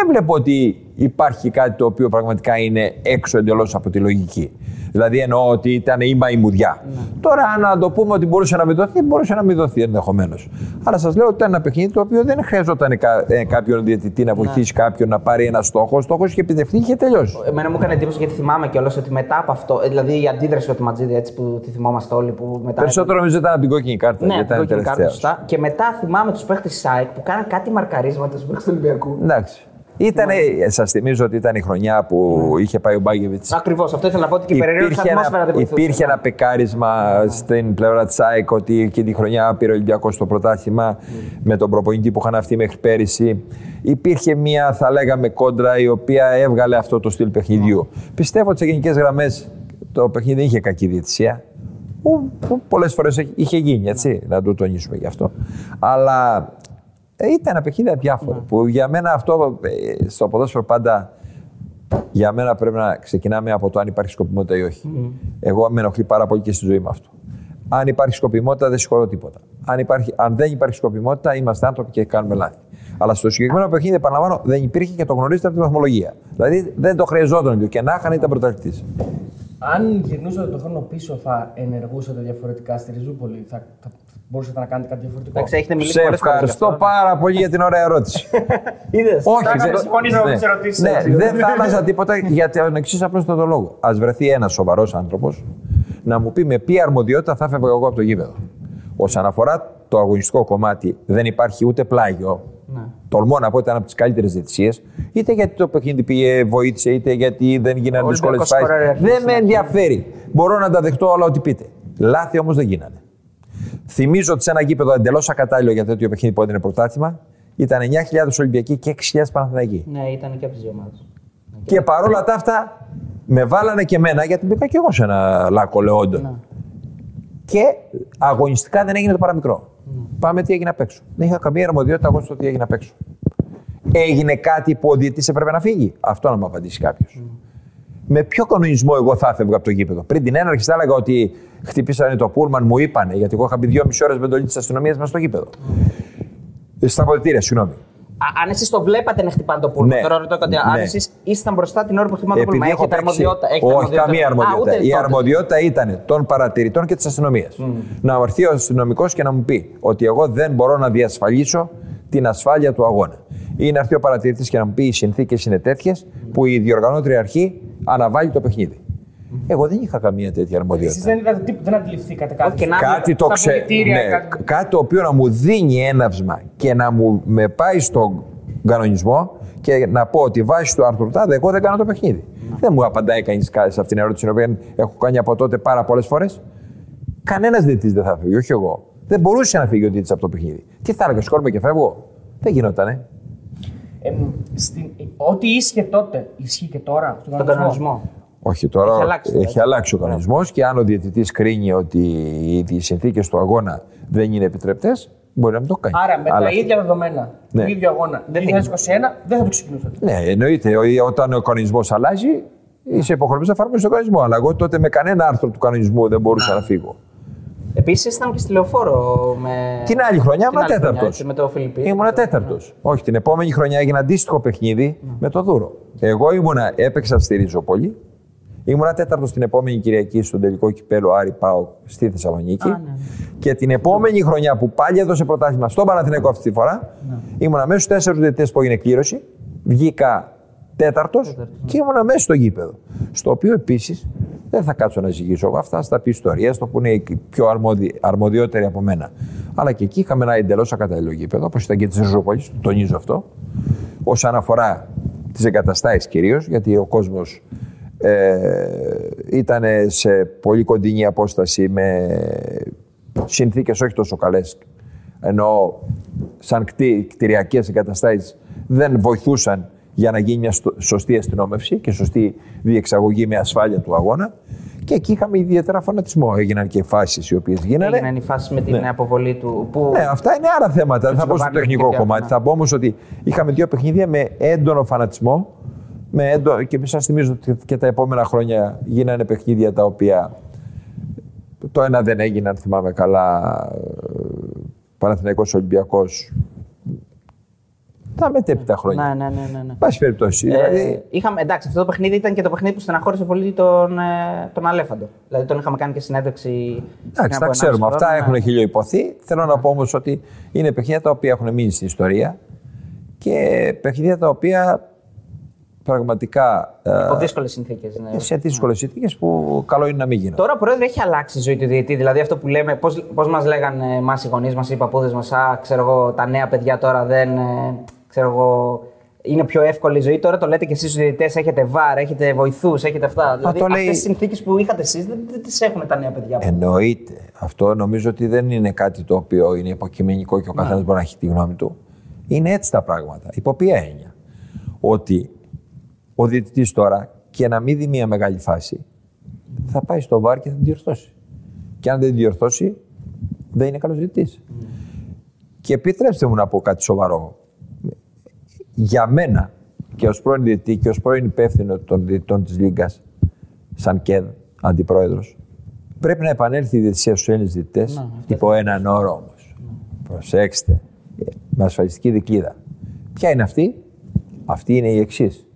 δεν βλέπω ότι υπάρχει κάτι το οποίο πραγματικά είναι έξω εντελώς από τη λογική. Δηλαδή εννοώ ότι ήταν η μαϊμουδιά. Τώρα, αν να το πούμε ότι μπορούσε να μην δοθεί, μπορούσε να μην δοθεί ενδεχομένως. Αλλά σας λέω ότι ήταν ένα παιχνίδι το οποίο δεν χρειαζόταν κα, ε, κάποιον διαιτητή να βοηθήσει κάποιον να πάρει ένα στόχο. Ο στόχος είχε επιτευχθεί και είχε τελειώσει. Εμένα μου έκανε εντύπωση γιατί θυμάμαι κιόλας ότι μετά από αυτό, ε, δηλαδή η αντίδραση του Ματζίδη έτσι που τη θυμόμαστε όλοι. Που μετά Περισσότερο νομίζω ήταν από την κόκκινη κάρτα. Ναι, γιατί την ήταν κόκκινη κάρτα, τελευταία. σωστά. Και μετά θυμάμαι τους παίχτες της ΣΑΕΚ που κάναν κάτι μαρκαρίσματα στους παίχτες του Ολυμπιακού. Εντάξει. Ήτανε, σας θυμίζω ότι ήταν η χρονιά που είχε πάει ο Μπάγκεβιτς. Ακριβώς, αυτό ήθελα να πω ότι και η περίεργη Υπήρχε ατμόσφαιρα ένα, δεν βοηθούσε. υπήρχε ένα πεκάρισμα στην πλευρά της ΑΕΚ ότι εκείνη τη χρονιά πήρε ο Ολυμπιακός το πρωτάθλημα με τον προπονητή που είχαν αυτοί μέχρι πέρυσι. Υπήρχε μια, θα λέγαμε, κόντρα η οποία έβγαλε αυτό το στυλ παιχνιδιού. Πιστεύω ότι σε γενικές γραμμές το παιχνίδι δεν είχε κακή διαιτησία. Που, που πολλές φορές είχε γίνει, έτσι, να το τονίσουμε γι' αυτό. Αλλά ε, ήταν ένα παιχνίδι αδιάφορο. Που για μένα αυτό ε, στο ποδόσφαιρο πάντα για μένα πρέπει να ξεκινάμε από το αν υπάρχει σκοπιμότητα ή όχι. Εγώ με ενοχλεί πάρα πολύ και στη ζωή μου αυτό. Αν υπάρχει σκοπιμότητα, δεν συγχωρώ τίποτα. Αν, υπάρχει, αν δεν υπάρχει σκοπιμότητα, είμαστε άνθρωποι και κάνουμε λάθη. Αλλά στο συγκεκριμένο παιχνίδι, επαναλαμβάνω, δεν υπήρχε και το γνωρίζετε από τη βαθμολογία. Δηλαδή δεν το χρειαζόταν και να είχαν ήταν πρωταθλητή. Αν γυρνούσατε τον χρόνο πίσω, θα ενεργούσατε διαφορετικά στη Ριζούπολη, θα, θα μπορούσατε να κάνετε κάτι διαφορετικό. Εντάξει, έχετε μιλήσει Σε πολλές φορές γι' ευχαριστώ αυτό. πάρα πολύ για την ωραία ερώτηση. Είδες. Όχι, Εντάξει, δεν- συμφωνήσω με ναι. τις ερωτήσεις, Ναι, έτσι. δεν θα άλλαζα τίποτα για τον εξής απλώς τον λόγο. Α βρεθεί ένας σοβαρός άνθρωπος να μου πει με ποια αρμοδιότητα θα έφευγα εγώ από το γήπεδο. Όσον αφορά το αγωνιστικό κομμάτι, δεν υπάρχει ούτε πλάγιο. Ναι. Τολμώ να πω ότι ήταν από τις καλύτερες διαιτησίες. Είτε γιατί το παιχνίδι πήγε, βοήθησε, είτε γιατί δεν γίνανε Ο δύσκολε Ολυμπιακός σκόραρε φάσεις. αρχή Δεν στην με αρχή. ενδιαφέρει. Μπορώ να τα δεχτώ όλα ό,τι πείτε. Λάθη όμως δεν γίνανε. Θυμίζω ότι σε ένα γήπεδο εντελώς ακατάλληλο για τέτοιο παιχνίδι που έδινε πρωτάθλημα ήταν 9.000 Ολυμπιακοί και 6.000 Παναθηναϊκοί. Ναι, ήταν και από τις δύο ομάδες. Και παρόλα τα αυτά με βάλανε και εμένα γιατί μπήκα και εγώ σε ένα λάκκο λεόντων. Ναι. Και αγωνιστικά δεν έγινε το παραμικρό. Πάμε τι έγινε απ' έξω. Δεν είχα καμία αρμοδιότητα εγώ στο τι έγινε απ' έξω. Έγινε κάτι που ο διαιτητής έπρεπε να φύγει. Αυτό να μου απαντήσει κάποιος. Με ποιο κανονισμό εγώ θα έφευγα από το γήπεδο; Πριν την έναρξη θα έλεγα ότι χτυπήσανε το πούλμαν, μου είπανε, γιατί εγώ είχα μπει δυόμιση ώρες με εντολή της αστυνομίας μέσα στο γήπεδο. Ε, Στα αποδητήρια, συγγνώμη. Α- Αν εσείς το βλέπατε να χτυπάνε το πούλμα, Ναι. τώρα ρωτώ κάτι. Αν Ναι. εσείς ήσασταν μπροστά την ώρα που χτυπάνε το πούλμα, Επειδή έχω έχετε παίξει- αρμοδιότητα. έχετε Όχι, αρμοδιότητα. καμία Α, αρμοδιότητα. ούτε Η τότε. αρμοδιότητα ήταν των παρατηρητών και της αστυνομίας. Να έρθει ο αστυνομικός και να μου πει ότι εγώ δεν μπορώ να διασφαλίσω την ασφάλεια του αγώνα. Ή να έρθει ο παρατηρητής και να μου πει οι συνθήκες είναι τέτοιες που η διοργανώτρια αρχή αναβάλει το παιχνίδι. Εγώ δεν είχα καμία τέτοια Εσείς αρμοδιότητα. δεν, είδατε τίποτα, δεν αντιληφθήκατε κάτι. Όχι, και να- Κάτι το Στα ξέρω. πολιτήρια, Ναι, κάτι- κάτι το οποίο να μου δίνει έναυσμα και να μου με πάει στον κανονισμό και να πω ότι βάσει του άρθρου τάδε, εγώ δεν κάνω το παιχνίδι. Δεν μου απαντάει κανείς σε αυτήν την ερώτηση, την οποία έχω κάνει από τότε πάρα πολλές φορές. Κανένας διαιτητής δεν θα φύγει, όχι εγώ. Δεν μπορούσε να φύγει ο διαιτητής από το παιχνίδι. Τι θα έλεγα, σκόρμα και φεύγω. Δεν γινότανε. Εμ, στην- ό,τι ίσχυε τότε, ισχύει και τώρα στον Τον κανονισμό; Όχι τώρα. Έχει αλλάξει, έχει έτσι. αλλάξει ο κανονισμός και αν ο διαιτητής κρίνει ότι οι συνθήκες του αγώνα δεν είναι επιτρεπτές, μπορεί να μην το κάνει. Άρα με Αλλά τα αυτό- ίδια δεδομένα, Ναι. του ίδιου αγώνα, Δεν 2021, δεν θα το ξεκινούσατε. Ναι, εννοείται. Ο- Όταν ο κανονισμός αλλάζει, είσαι υποχρεωμένος να εφαρμόσεις τον κανονισμό. Αλλά εγώ τότε με κανένα άρθρο του κανονισμού δεν μπορούσα να φύγω. Επίσης ήσταν και στη λεωφόρο με. Την άλλη χρονιά την ήμουν άλλη χρονιά, τέταρτος. έτσι, Με το Φιλιππίνο. Ήμουν τέταρτος. Όχι, την επόμενη χρονιά έγινε αντίστοιχο παιχνίδι με το Δούρο. Εγώ ήμουνα, έπαιξα στη Ριζοπολή. Ήμουνα τέταρτος την επόμενη Κυριακή στον τελικό κυπέλο Άρη Πάο στη Θεσσαλονίκη. Α, ναι. Και την επόμενη χρονιά που πάλι έδωσε πρωτάθλημα στον Παναθηναϊκό αυτή τη φορά, ήμουνα μέσα στου τέσσερις διαιτητές που έγινε κλήρωση. Βγήκα τέταρτος και ήμουνα μέσα στο γήπεδο. Στο οποίο επίσης δεν θα κάτσω να ζυγίσω εγώ. Αυτά στα πει ιστορίες, το που είναι οι πιο αρμόδι, αρμοδιότεροι από μένα. Αλλά και εκεί είχαμε ένα εντελώς ακατάλληλο γήπεδο, όπως ήταν και της Ριζοπολή, το τονίζω αυτό. Όσον αφορά τις εγκαταστάσεις κυρίως, γιατί ο κόσμος ε, ήταν σε πολύ κοντινή απόσταση με συνθήκες όχι τόσο καλές ενώ σαν κτή, κτηριακές εγκαταστάσεις δεν βοηθούσαν για να γίνει μια στο- σωστή αστυνόμευση και σωστή διεξαγωγή με ασφάλεια του αγώνα και εκεί είχαμε ιδιαίτερα φανατισμό. Έγιναν και φάσεις οι οποίες γίνανε. Έγιναν οι φάσεις με την Ναι. αποβολή του. Που... Ναι, αυτά είναι άλλα θέματα. Δεν θα πω στο Τζοβάνι τεχνικό και κομμάτι. ναι. Θα πω όμως ότι είχαμε δύο παιχνίδια με έντονο φανατισμό. Με έντονο, και σας θυμίζω ότι και τα επόμενα χρόνια γίνανε παιχνίδια τα οποία. Το ένα δεν έγινε, αν θυμάμαι καλά. ε, Παναθηναϊκός Ολυμπιακός. Τα μετέπειτα χρόνια. Ναι, ναι, ναι. ναι, ναι. Πάση περιπτώσει. Ε, δηλαδή, είχαμε, εντάξει, αυτό το παιχνίδι ήταν και το παιχνίδι που στεναχώρησε πολύ τον, ε, τον Αλέφαντο. Δηλαδή τον είχαμε κάνει και συνέντευξη. πριν Εντάξει, από τα 1,5 ξέρουμε. Αυτά χρόνο, έχουν ναι. χιλιοϊπωθεί. Θέλω να πω όμως ότι είναι παιχνίδια τα οποία έχουν μείνει στην ιστορία και παιχνίδια τα οποία πραγματικά ε, Υπό δύσκολες συνθήκες. Ναι. σε δύσκολες συνθήκες που καλό είναι να μην γίνονται. Τώρα, πρόεδρε, έχει αλλάξει η ζωή του διαιτητή. Δηλαδή, αυτό που λέμε, πώς μας λέγανε εμάς οι γονείς μας, οι παππούδες μας, Α, ξέρω εγώ, τα νέα παιδιά τώρα δεν. Ε, ξέρω εγώ, είναι πιο εύκολη η ζωή. Τώρα το λέτε και εσείς οι διαιτητέ, έχετε βάρ, έχετε βοηθούς, έχετε αυτά. δηλαδή, το αυτές λέει- τις συνθήκες που είχατε εσείς δεν, δεν τις έχουν τα νέα παιδιά. Εννοείται. Αυτό νομίζω ότι δεν είναι κάτι το οποίο είναι υποκειμενικό και ο καθένας μπορεί να έχει τη γνώμη του. Είναι έτσι τα πράγματα. Υπό ποια έννοια; Ότι ο διαιτητής τώρα και να μην δει μια μεγάλη φάση θα πάει στο βάρ και θα την διορθώσει. Και αν δεν την διορθώσει, δεν είναι καλός διαιτητής. Και επιτρέψτε μου να πω κάτι σοβαρό. Για μένα και ως πρώην διαιτητή και ως πρώην υπεύθυνο των διαιτητών της Λίγκας, σαν ΚΕΔ, αντιπρόεδρος, πρέπει να επανέλθει η διαιτησία στους Έλληνες διαιτητές υπό έναν όρο όμως. Προσέξτε, με ασφαλιστική δικλίδα. Ποια είναι αυτή; Αυτή είναι η εξής.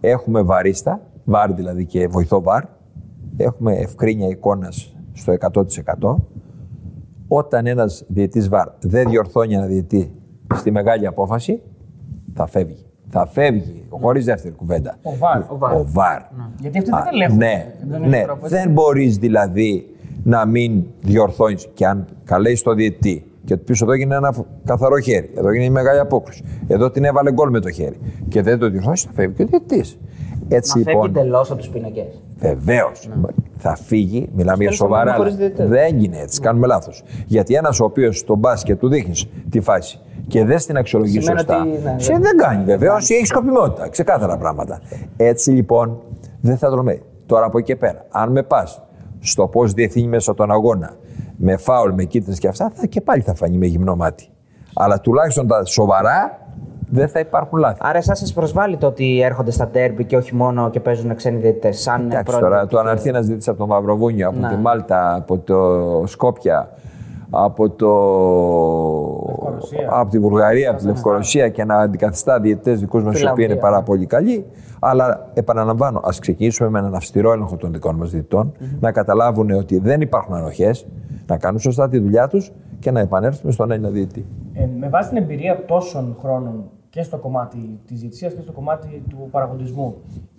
Έχουμε βαρίστα, βάρ δηλαδή και βοηθό βάρ. Έχουμε ευκρίνεια εικόνας στο 100%. Όταν ένας διαιτής βάρ δεν διορθώνει ένα διαιτή στη μεγάλη απόφαση, θα φεύγει. Θα φεύγει, χωρίς δεύτερη κουβέντα. Ο Βάρ. Ο Βάρ. Ο βάρ. Γιατί αυτοί δεν Α, ελέγχουν. Ναι, Δεν είναι ναι. τρόπο, έτσι. δεν μπορείς δηλαδή να μην διορθώνεις και αν καλέσει το διαιτή και του πεις εδώ έγινε ένα καθαρό χέρι, εδώ έγινε μια μεγάλη απόκριση, εδώ την έβαλε γκολ με το χέρι και δεν το διορθώσεις, θα φεύγει και ο διαιτής. Έτσι Να φεύγει λοιπόν, εντελώς από τους πίνακες. Βεβαίως. Θα φύγει, μιλάμε για Στέλνεις σοβαρά. τον χωρίς αλλά διαιτητές. Δεν έγινε έτσι, κάνουμε λάθος. Γιατί ένας ο οποίος στον μπάσκετ του δείχνεις τη φάση και δεν στην αξιολογεί Σημαίνει σωστά. ότι, ναι, σε δεν- δεν κάνει βεβαίως ή έχει σκοπιμότητα. Ξεκάθαρα πράγματα. Έτσι λοιπόν δεν θα το λέμε. Τώρα από εκεί και πέρα, αν με πας στο πώς διευθύνει μέσα τον αγώνα με φάουλ, με κίτρινες και αυτά, θα, και πάλι θα φανεί με γυμνό μάτι. Αλλά τουλάχιστον τα σοβαρά δεν θα υπάρχουν λάθη. Άρα, εσάς σας προσβάλλει το ότι έρχονται στα ντέρμπι και όχι μόνο και παίζουν ξένοι διαιτητέ. Σαν Εντάξει πρώτη τώρα, διαιτητή. το αν έρθει ένας διαιτητή από το Μαυροβούνιο, από Ναι. τη Μάλτα, από το Σκόπια, από, το... Λευκορωσία. από τη Βουλγαρία, από τη Λευκορωσία και να αντικαθιστά διαιτητές δικούς μας οι οποίοι Φιλανδία, είναι πάρα ναι. πολύ καλοί. Αλλά επαναλαμβάνω, ας ξεκινήσουμε με έναν αυστηρό έλεγχο των δικών μας διαιτητών, να καταλάβουν ότι δεν υπάρχουν ανοχές, να κάνουν σωστά τη δουλειά τους και να επανέλθουμε στον Έλληνα διαιτητή. Ε, με βάση την εμπειρία τόσων χρόνων και στο κομμάτι της διετησία και στο κομμάτι του παραγωγισμού,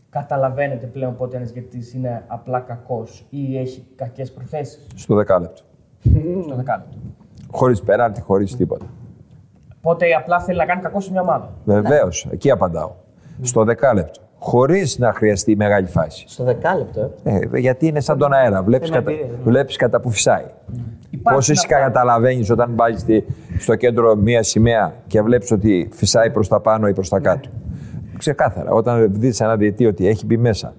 καταλαβαίνετε πλέον πότε ένας διαιτητής είναι απλά κακός ή έχει κακές προθέσεις; Στο δεκάλεπτο. στο δεκάλεπτο. Χωρίς πέραντι, χωρίς τίποτα. Πότε απλά θέλει να κάνει κακό σε μια ομάδα; Βεβαίως, εκεί απαντάω. Στο δεκάλεπτο. Χωρίς να χρειαστεί μεγάλη φάση. Στο δεκάλεπτο. ε. Ε, γιατί είναι σαν τον αέρα. Βλέπεις Είναι κατα... εμπειρία, ναι. βλέπεις κατά που φυσάει. Υπάρχουν Πώ εσύ αυτά. καταλαβαίνει όταν πάει στο κέντρο μία σημαία και βλέπεις ότι φυσάει προς τα πάνω ή προς τα κάτω. Ξεκάθαρα. Όταν δεις ένα διετή ότι έχει μπει μέσα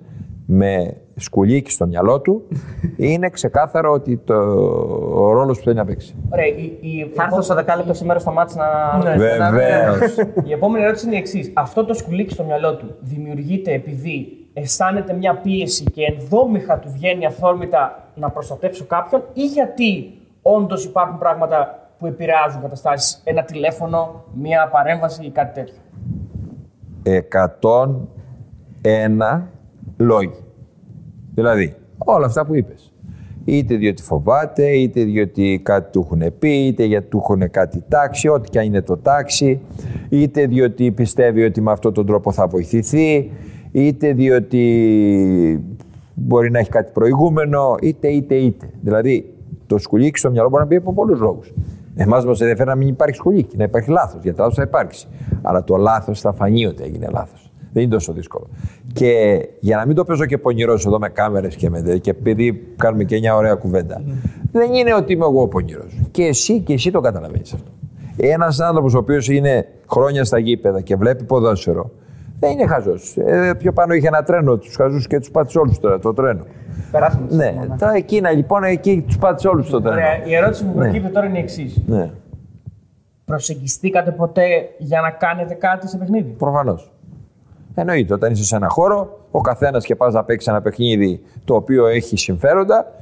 με σκουλίκι στο μυαλό του, είναι ξεκάθαρο ότι το... ο ρόλος που θέλει να παίξει. Ωραία, η, η, Θα έρθω στο δεκάλεπτο σήμερα στο μάτι να. Ναι. Βεβαίως. Η επόμενη ερώτηση είναι η εξής. Αυτό το σκουλίκι στο μυαλό του δημιουργείται επειδή αισθάνεται μια πίεση και ενδόμηχα του βγαίνει αυθόρμητα να προστατεύσω κάποιον ή γιατί όντως υπάρχουν πράγματα που επηρεάζουν καταστάσεις. Ένα τηλέφωνο, μια παρέμβαση ή κάτι τέτοιο; 101 λόγοι. Δηλαδή, όλα αυτά που είπες. Είτε διότι φοβάται, είτε διότι κάτι του έχουν πει, είτε γιατί του έχουν κάτι τάξει, ό,τι και αν είναι το τάξει, είτε διότι πιστεύει ότι με αυτόν τον τρόπο θα βοηθηθεί, είτε διότι μπορεί να έχει κάτι προηγούμενο, είτε, είτε, είτε. Δηλαδή, το σκουλίκι στο μυαλό μπορεί να πει από πολλούς λόγους. Εμάς μας ενδιαφέρει να μην υπάρχει σκουλίκι, να υπάρχει λάθος. Γιατί λάθος θα υπάρξει. Αλλά το λάθος θα φανεί ότι έγινε λάθος. Δεν είναι τόσο δύσκολο. Και για να μην το παίζω και πονηρός εδώ με κάμερες και με τέτοια, και επειδή κάνουμε και μια ωραία κουβέντα, δεν είναι ότι είμαι εγώ πονηρός. Και εσύ και εσύ το καταλαβαίνεις αυτό. Ένας άνθρωπος ο οποίος είναι χρόνια στα γήπεδα και βλέπει ποδόσφαιρο, δεν είναι χαζός. Ε, πιο πάνω είχε ένα τρένο, τους χαζούς και τους πάτησε όλους τώρα το τρένο. Περάσαμε. το Ναι, σύστημα, τα εκείνα λοιπόν εκεί τους πάτησε όλους το τρένο. Ωραία, η ερώτηση που προκύπτει τώρα είναι η εξής. Ναι, Προσεγγιστήκατε ποτέ για να κάνετε κάτι σε παιχνίδι; προφανώς. Εννοείται, όταν είσαι σε ένα χώρο, ο καθένας και πας να παίξεις ένα παιχνίδι το οποίο έχει συμφέροντα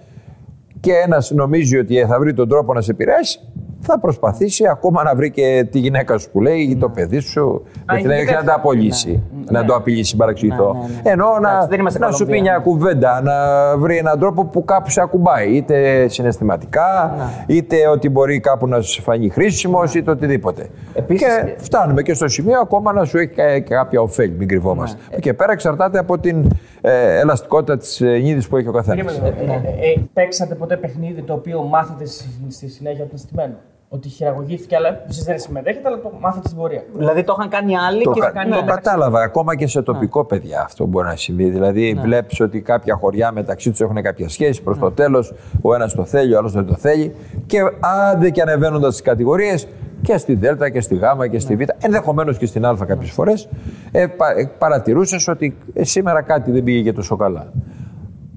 και ένας νομίζει ότι θα βρει τον τρόπο να σε επηρεάσει, θα προσπαθήσει ακόμα να βρει και τη γυναίκα σου που λέει ή το παιδί σου. Γιατί λέει, όχι να γυναίκα- τα απολύσει, να το απειλήσει, παραξηγηθώ. Ναι, ναι, ναι. Ενώ να, Εντάξει, δεν είμαστε να σου πει Κολομβία. μια κουβέντα, να βρει έναν τρόπο που κάπου σε ακουμπάει. Είτε συναισθηματικά, Ναι. είτε ότι μπορεί κάπου να σου φανεί χρήσιμος, είτε οτιδήποτε. Επίσης- Και φτάνουμε και στο σημείο ακόμα να σου έχει κα- και κάποια ωφέλη, μην κρυβόμαστε. Ναι. Και πέρα εξαρτάται από την ε, ελαστικότητα της νύχη που έχει ο καθένας. Περίμενε. Ε, ε, ε, παίξατε ποτέ παιχνίδι το οποίο μάθατε στη, στη συνέχεια ότι είναι στημένο. Ότι χειραγωγήθηκε, αλλά εσεί δεν συμμετέχετε, αλλά το μάθατε στην πορεία. Δηλαδή το είχαν κάνει άλλοι Το, και κα- θα κάνει το μεταξύ- κατάλαβα. Ακόμα και σε τοπικό παιδιά αυτό μπορεί να συμβεί. Δηλαδή, βλέπεις ότι κάποια χωριά μεταξύ τους έχουν κάποια σχέση προς το τέλος. Ο ένας το θέλει, ο άλλος δεν το θέλει. Και άντε και ανεβαίνοντας τις κατηγορίες και στη Δέλτα και στη Γ και στη Β, ενδεχομένως και στην Α κάποιες φορές, ε, πα, ε, παρατηρούσες ότι ε, σήμερα κάτι δεν πήγε και τόσο καλά.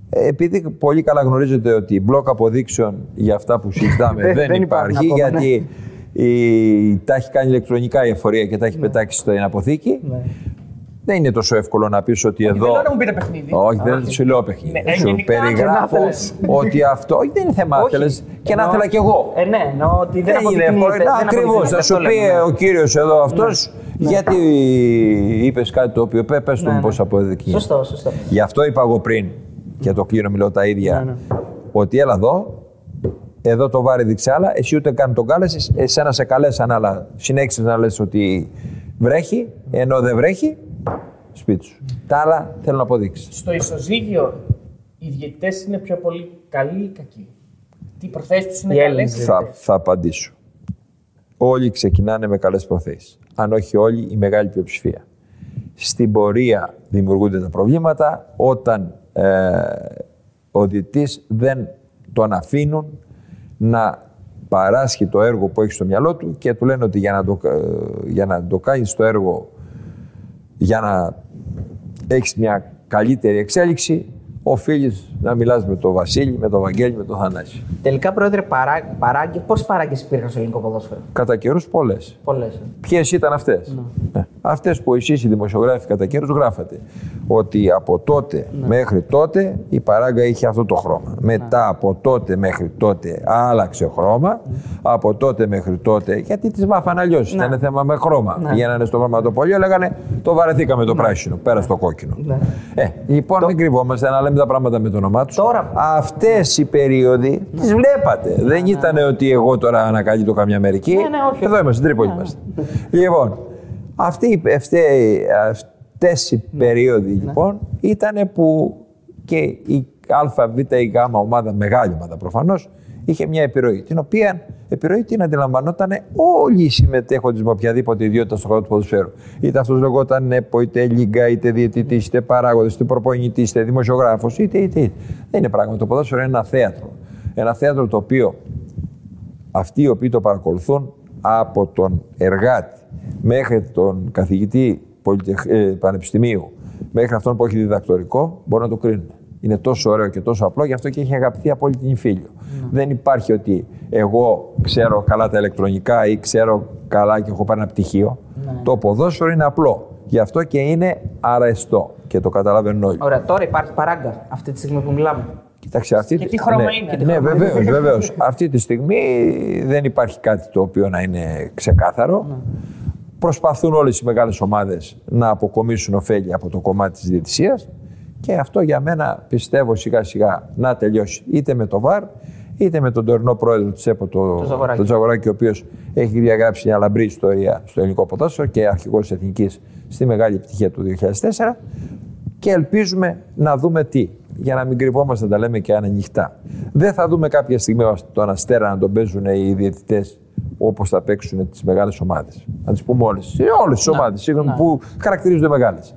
Ε, Επειδή πολύ καλά γνωρίζετε ότι μπλοκ αποδείξεων για αυτά που συζητάμε Δεν- δεν, δεν υπάρχουν υπάρχει, ακόμα, ναι. γιατί η, τα έχει κάνει ηλεκτρονικά η εφορία και τα έχει πετάξει στην αποθήκη. Ναι. Δεν είναι τόσο εύκολο να πεις ότι Δεν εδώ. λέω να μου πείτε παιχνίδι. Όχι, δεν σου λέω παιχνίδι. Ναι, σου γενικά και να περιγράφω θέλεις. ότι αυτό όχι, δεν είναι θέμα Όχι. θέλεις και να Εννοώ- ήθελα κι εγώ. Ε, ναι, εννοώ ότι δεν Δεν είναι αποδεικνύεται. εύκολο. δεν Ακριβώς. αποδεικνύεται, Θα σου αυτό πει λέμε, ναι. ο κύριος εδώ αυτός, γιατί είπες κάτι το οποίο πε του Ναι, μου ναι. πώ αποδεικνύει. Σωστό, σωστό. Γι' αυτό είπα εγώ πριν, και το κλείνω, μιλώ τα ίδια, Ναι, ναι. ότι έλα εδώ, εδώ το βάρη δείξε άλλα, εσύ ούτε καν τον κάλεσες, εσένα σε καλέσαν, αλλά συνέχισες να λες ότι βρέχει, ενώ δεν βρέχει, σπίτι σου. Τα άλλα θέλω να αποδείξεις. Στο ισοζύγιο, οι διαιτητές είναι πιο πολύ καλοί ή κακοί; Τι προθέσεις τους είναι Οι καλές; Έλληνες Θα, θα απαντήσω. Όλοι ξεκινάνε με καλές προθέσεις. Αν όχι όλοι, η μεγάλη πλειοψηφία. Στην πορεία δημιουργούνται τα προβλήματα όταν ε, ο διετής δεν τον αφήνουν να παράσχει το έργο που έχει στο μυαλό του και του λένε ότι για να το, ε, για να το κάνεις το έργο, για να έχεις μια καλύτερη εξέλιξη, οφείλεις να μιλάς με τον Βασίλη, με τον Βαγγέλη, με τον Θανάση. Τελικά, πρόεδρε, παρά, παράγκε, πόσε παράγκε υπήρχαν στο ελληνικό ποδόσφαιρο; Κατά καιρούς πολλές. Πολλές. Ποιες ήταν αυτές; Ναι. Αυτές που εσείς οι δημοσιογράφοι κατά καιρούς γράφατε. Ότι από τότε μέχρι τότε η παράγκα είχε αυτό το χρώμα. Μετά από τότε μέχρι τότε άλλαξε χρώμα. Από τότε μέχρι τότε. Γιατί τις βάφαν αλλιώς. Ήταν θέμα με χρώμα. Πηγαίνανε στο γραμματοπολείο, λέγανε το βαρεθήκαμε το πράσινο. Πέρα στο κόκκινο. Ε, λοιπόν, μην κρυβόμαστε να λέμε τα πράγματα με το όνομά τους. Τώρα- Αυτές οι περίοδοι τις βλέπατε. Δεν ήταν ότι εγώ τώρα ανακαλύπτω καμιά Αμερική. Ναι, ναι, όχι. Εδώ είμαστε, στην Τρίπολη είμαστε. Λοιπόν, αυτοί, αυτέ, αυτές οι Ναι. περίοδοι λοιπόν ήταν που και η Α, Β ή Γ ομάδα, μεγάλη ομάδα προφανώς, είχε μια επιρροή. Την οποία επιρροή την αντιλαμβανόταν όλοι οι συμμετέχοντες με οποιαδήποτε ιδιότητα στον χώρο του ποδοσφαίρου. Είτε αυτός λεγόταν ΕΠΟ, είτε Λίγκα, είτε διαιτητής, είτε παράγοντας, είτε προπονητής, είτε δημοσιογράφος, είτε, είτε, είτε. Δεν είναι πράγμα. Το ποδόσφαιρο είναι ένα θέατρο. Ένα θέατρο το οποίο αυτοί οι οποίοι το παρακολουθούν από τον εργάτη μέχρι τον καθηγητή πολυτεχ... ε, πανεπιστημίου μέχρι αυτόν που έχει διδακτορικό μπορούν να το κρίνουν. Είναι τόσο ωραίο και τόσο απλό, γι' αυτό και έχει αγαπηθεί από όλη την Ιφίλιο. Δεν υπάρχει ότι εγώ ξέρω καλά τα ηλεκτρονικά ή ξέρω καλά και έχω πάρει ένα πτυχίο. Το ποδόσφαιρο είναι απλό. Γι' αυτό και είναι αρεστό και το καταλαβαίνουν όλοι. Ωραία, τώρα υπάρχει παράγκα αυτή τη στιγμή που μιλάμε. Κοιτάξτε, αυτή Και τη- τι χρώμα ναι, είναι. Ναι, βεβαίως, βεβαίως. Αυτή τη στιγμή δεν υπάρχει κάτι το οποίο να είναι ξεκάθαρο. Προσπαθούν όλες οι μεγάλες ομάδες να αποκομίσουν ωφέλη από το κομμάτι της διαιτησίας και αυτό για μένα πιστεύω σιγά σιγά να τελειώσει είτε με το ΒΑΡ είτε με τον τωρινό πρόεδρο της ΕΠΟ, το, Το Ζαγοράκη. τον Ζαγοράκη, ο οποίος έχει διαγράψει μια λαμπρή ιστορία στο ελληνικό ποδόσφαιρο και αρχηγός της Εθνικής στη μεγάλη επιτυχία του 2004 και ελπίζουμε να δούμε τι. Για να μην κρυβόμαστε, να τα λέμε και ανοιχτά. Δεν θα δούμε κάποια στιγμή τον Αστέρα να τον παίζουν οι διαιτητές όπως θα παίξουν τις μεγάλες ομάδες. Να τις πούμε όλες. Όλες τις ομάδες που χαρακτηρίζονται μεγάλες.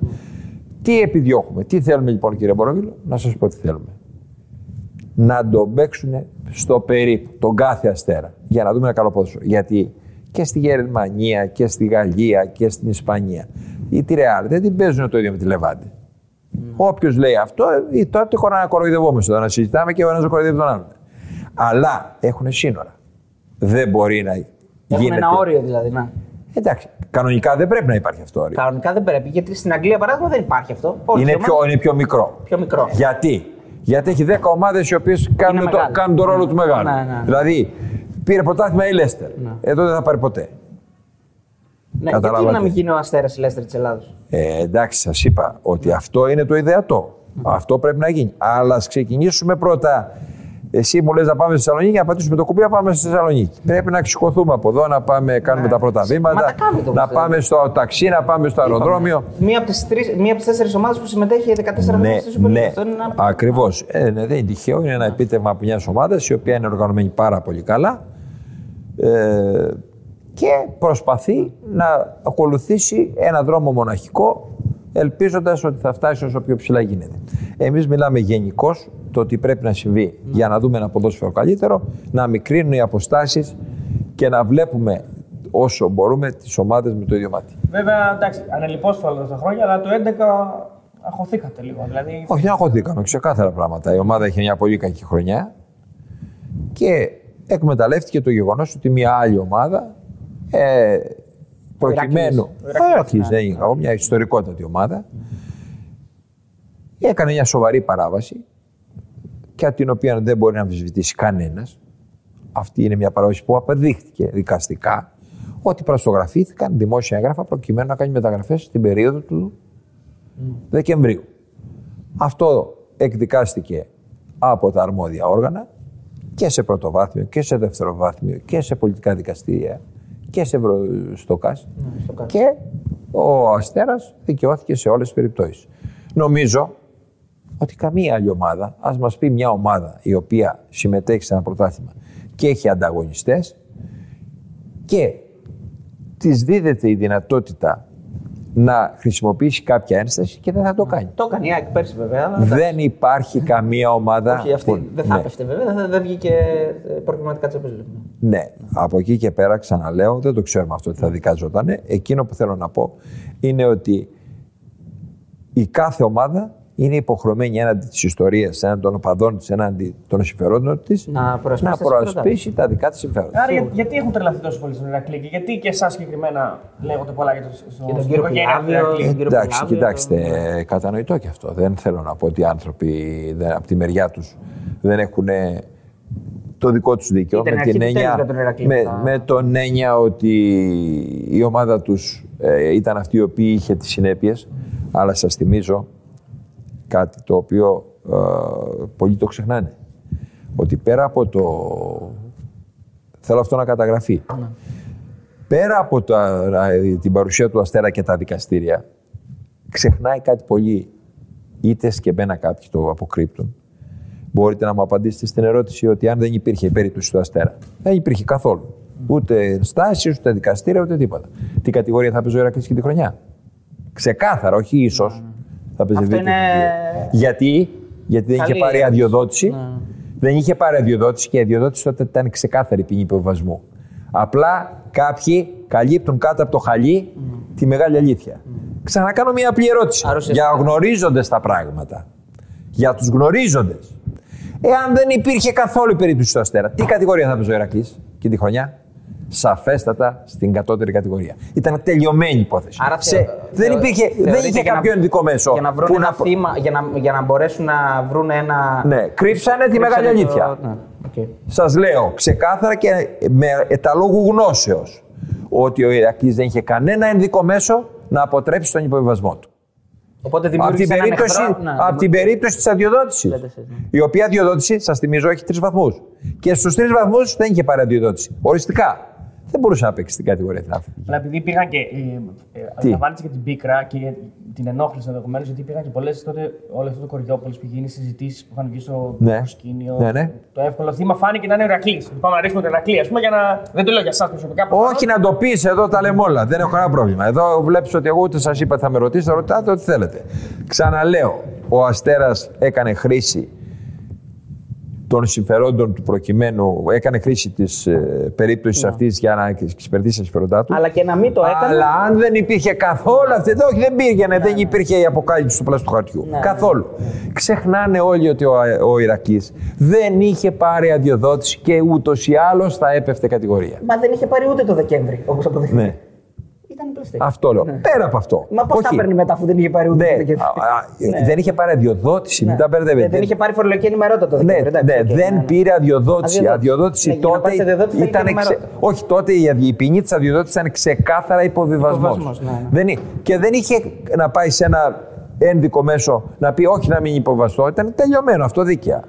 Τι επιδιώκουμε, τι θέλουμε λοιπόν κύριε Μπορόβιλο, να σας πω τι θέλουμε. Να τον παίξουν στο περίπου, τον κάθε αστέρα, για να δούμε ένα καλό ποδόσφαιρο. Γιατί και στη Γερμανία και στη Γαλλία και στην Ισπανία η τη Ρεάλ δεν την παίζουν το ίδιο με τη Λεβάντη. Όποιος λέει αυτό, ή τότε χωρί να κοροϊδευόμαστε εδώ, να συζητάμε και ο ένας να κοροϊδεύει τον άλλον. Αλλά έχουν σύνορα. Δεν μπορεί να Έχουν γίνεται. ένα όριο δηλαδή. Να. Εντάξει, κανονικά δεν πρέπει να υπάρχει αυτό το όριο. Κανονικά δεν πρέπει, γιατί στην Αγγλία παράδειγμα δεν υπάρχει αυτό. Όλες Είναι οι πιο, ομάδες- είναι πιο μικρό. πιο μικρό. Γιατί; Γιατί έχει 10 ομάδες οι οποίες κάνουν, το, μεγάλες. κάνουν τον ρόλο του μεγάλου. Ναι, ναι, ναι. Δηλαδή, πήρε πρωτάθλημα η Λέστερ. Εδώ δεν θα πάρει ποτέ. Ναι, γιατί Καταλάβατε. να μην γίνει ο αστέρας η Λέστερ της Ελλάδος; Ε, εντάξει, σας είπα ότι αυτό είναι το ιδεατό. Αυτό πρέπει να γίνει. Αλλά ας ξεκινήσουμε πρώτα. Εσύ μου λες να πάμε στη Θεσσαλονίκη, να πατήσουμε το κουμπί να πάμε στη Θεσσαλονίκη. Πρέπει να ξεχωθούμε από εδώ, να πάμε, κάνουμε τα πρώτα βήματα. Ναι. τα κάνετε όμως, να δηλαδή. πάμε στο ταξί, να πάμε στο αεροδρόμιο. Μία από τις μία από τις τέσσερις ομάδες που συμμετέχει 14 χρόνια Ναι, στη Super League. ναι, Αυτό είναι ένα. ακριβώς. Ε, ναι, δεν είναι τυχαίο. Είναι ένα επίτευγμα από μιας ομάδας η οποία είναι οργανωμένη πάρα πολύ καλά ε, και προσπαθεί να ακολουθήσει ένα δρόμο μοναχικό ελπίζοντας ότι θα φτάσει όσο πιο ψηλά γίνεται. Εμείς μιλάμε γενικώς το ότι πρέπει να συμβεί για να δούμε ένα ποδόσφαιρο καλύτερο, να μικρύνουν οι αποστάσεις και να βλέπουμε όσο μπορούμε τις ομάδες με το ίδιο μάτι. Βέβαια, εντάξει, ανελειπώς όλα αυτά τα χρόνια, αλλά το 11 αχωθήκατε λίγο. Δηλαδή, Όχι, δεν αγχωθήκαμε. Ξεκάθαρα πράγματα. Η ομάδα είχε μια πολύ κακή χρονιά και εκμεταλλεύτηκε το γεγονός ότι μια άλλη ομάδα ε, προκειμένου. Ηρακλής. Ο Ηρακλής δεν είναι κακό, μια ιστορικότατη ομάδα. Έκανε μια σοβαρή παράβαση και από την οποία δεν μπορεί να αμφισβητήσει κανένας. Αυτή είναι μια παράβαση που αποδείχθηκε δικαστικά ότι πραστογραφήθηκαν δημόσια έγγραφα προκειμένου να κάνει μεταγραφές στην περίοδο του Δεκεμβρίου. Αυτό εκδικάστηκε από τα αρμόδια όργανα και σε πρωτοβάθμιο και σε δευτεροβάθμιο και σε πολιτικά δικαστήρια και σε ευρωστοκάς και ο Αστέρας δικαιώθηκε σε όλες τις περιπτώσεις. Νομίζω ότι καμία άλλη ομάδα, ας μας πει μια ομάδα η οποία συμμετέχει σε ένα πρωτάθλημα και έχει ανταγωνιστές και της δίδεται η δυνατότητα να χρησιμοποιήσει κάποια ένσταση και δεν θα το κάνει. Το έκανε η ΑΕΚ πέρσι βέβαια. αλλά Δεν υπάρχει καμία ομάδα. Όχι, αυτή που- δεν θα ναι. έπεφτε βέβαια, δεν, δεν βγήκε ε, προκριματικά Champions League. Ναι, από εκεί και πέρα ξαναλέω, δεν το ξέρουμε αυτό ότι θα δικαζόταν. Εκείνο που θέλω να πω είναι ότι η κάθε ομάδα είναι υποχρεωμένη έναντι της ιστορίας, έναντι των οπαδών της, έναντι των συμφερόντων της, Να προασπίσει να τα συμφέροντά προασπίσει τα δικά της συμφέροντα. Άρα για- γιατί έχουν τρελαθεί τόσο πολύ στον Ηρακλή και γιατί και εσάς συγκεκριμένα λέγονται πολλά για το στο, Για τον στην κύριο οικογένεια του Πιλάβιο, Ηρακλή; τον κύριο Εντάξει, Πιλάβιο, κοιτάξτε, ε, κατανοητό και αυτό. Δεν θέλω να πω ότι οι άνθρωποι δεν, από τη μεριά τους δεν έχουν το δικό τους δίκαιο. Ήταν Με, αρχή την του έννοια, τέλους για τον Ηρακλή, με, θα- με τον έννοια ότι η ομάδα τους ήταν αυτή η οποία είχε τις συνέπειες. Αλλά σας θυμίζω κάτι το οποίο ε, πολλοί το ξεχνάνε. Ότι πέρα από το. Θέλω αυτό να καταγραφεί. Πέρα από τα, την παρουσία του Αστέρα και τα δικαστήρια, ξεχνάει κάτι πολύ. Είτε σκεμμένα κάποιοι το αποκρύπτουν. Μπορείτε να μου απαντήσετε στην ερώτηση ότι αν δεν υπήρχε η περίπτωση του Αστέρα, δεν υπήρχε καθόλου. Ούτε στάσει, ούτε δικαστήρια, ούτε τίποτα. Τι κατηγορία θα παίζει ο Ηρακλής και τη χρονιά; Ξεκάθαρα, όχι ίσως. Θα παίζει Αυτό δίκαιο. είναι- Γιατί, γιατί δεν είχε Καλή πάρει ερώτηση. αδειοδότηση. Ναι. Δεν είχε πάρει αδειοδότηση και η αδειοδότηση τότε ήταν ξεκάθαρη ποινή υποβασμού. Απλά κάποιοι καλύπτουν κάτω από το χαλί τη μεγάλη αλήθεια. Ξανακάνω μια απλή ερώτηση. Άρα ουσιαστικά- Για γνωρίζοντες τα πράγματα. Για τους γνωρίζοντες. Εάν δεν υπήρχε καθόλου η περίπτωση του Αστέρα, τι κατηγορία θα παίζει ο Ηρακλής; Και τη χρονιά; Σαφέστατα στην κατώτερη κατηγορία. Ήταν τελειωμένη υπόθεση. Άρα Σε- θεω- δεν θεω- υπήρχε, δεν θεωρείτε είχε για να- κάποιο ενδικό μέσο. Για να βρουν που ένα να- θύμα, για να, για να μπορέσουν να βρουν ένα. Ναι, κρύψανε τη κρύψανε μεγάλη το- αλήθεια. Ναι, οκ. Σας λέω ξεκάθαρα και με εταλόγου γνώσεως ότι ο Ηρακλής δεν είχε κανένα ενδικό μέσο να αποτρέψει τον υποβιβασμό του. Οπότε Από την δημιούργησε έναν περίπτωση, εχθρό. Ναι, απ' την περίπτωση της αδειοδότησης. Λέτε εσείς, ναι. Η οποία αδειοδότηση, σας θυμίζω, έχει τρεις βαθμούς. Και στους τρεις βαθμούς δεν είχε πάρει αδειοδότηση. Οριστικά. Δεν μπορούσε να παίξει την κατηγορία την αυτή. Αλλά επειδή υπήρχαν και. Ε, ε, Τι; Αντιλαμβάνεσαι και την πίκρα και την ενόχληση ενδεχομένως, γιατί υπήρχαν και πολλές τότε όλο αυτό το κοριόπολη που γίνει συζητήσεις που είχαν βγει στο Ναι. προσκήνιο. Ναι, ναι. Το εύκολο θύμα φάνηκε να είναι ο Ηρακλή. Πάμε να ρίξουμε τον Ηρακλή, ας πούμε, για να. Δεν το λέω για εσάς προσωπικά. Όχι να το πεις εδώ, τα λέμε όλα. Δεν έχω κανένα πρόβλημα. Εδώ βλέπεις ότι εγώ ούτε σας είπα ότι θα με ρωτήσετε, ρωτάτε ό,τι θέλετε. Ξαναλέω, ο Αστέρας έκανε χρήση των συμφερόντων του προκειμένου, έκανε χρήση της ε, περίπτωσης αυτής για να εξυπηρετήσει τα συμφέροντά του. Αλλά και να μην το έκανε. Αλλά αν δεν υπήρχε καθόλου αυτή. εδώ, Όχι, δεν πήγαινε, δεν υπήρχε η αποκάλυψη του πλαστού χαρτιού. Ναι. Καθόλου. Ξεχνάνε όλοι ότι ο, ο Ηρακλής δεν είχε πάρει αδειοδότηση και ούτως ή άλλως θα έπεφτε κατηγορία. Μα δεν είχε πάρει ούτε το Δεκέμβρη, όπως αποδείχθηκε. Ναι. Ήταν πλαστή. Αυτό λέω. Πέρα από αυτό. Μα πώς θα Όχι. παίρνει μετά αφού δεν είχε πάρει ούτε Ναι, το Δεκέμβρη. α, α, Δεν είχε πάρει αδειοδότηση, μην τα μπερδεύετε. Ε, Δεν είχε πάρει φορολογική ενημερότητα το Ναι, Δεκέμβρη. εντάξει, ναι, οκ, δεν ναι, ναι. πήρε αδειοδότηση. Αδειοδότηση. Αδειοδότηση Ναι, για να τότε πάρεις αδειοδότηση θέλει ήταν. και εξε- ενημερότητα. Όχι, τότε η, αδει- η ποινή της αδειοδότησης ήταν ξεκάθαρα υποβιβασμός. Υποβιβασμός, ναι, ναι. Δεν, εί- και δεν είχε να πάει σε ένα ένδικο μέσο να πει όχι να μην υποβαστώ. Ήταν τελειωμένο αυτό δίκαια.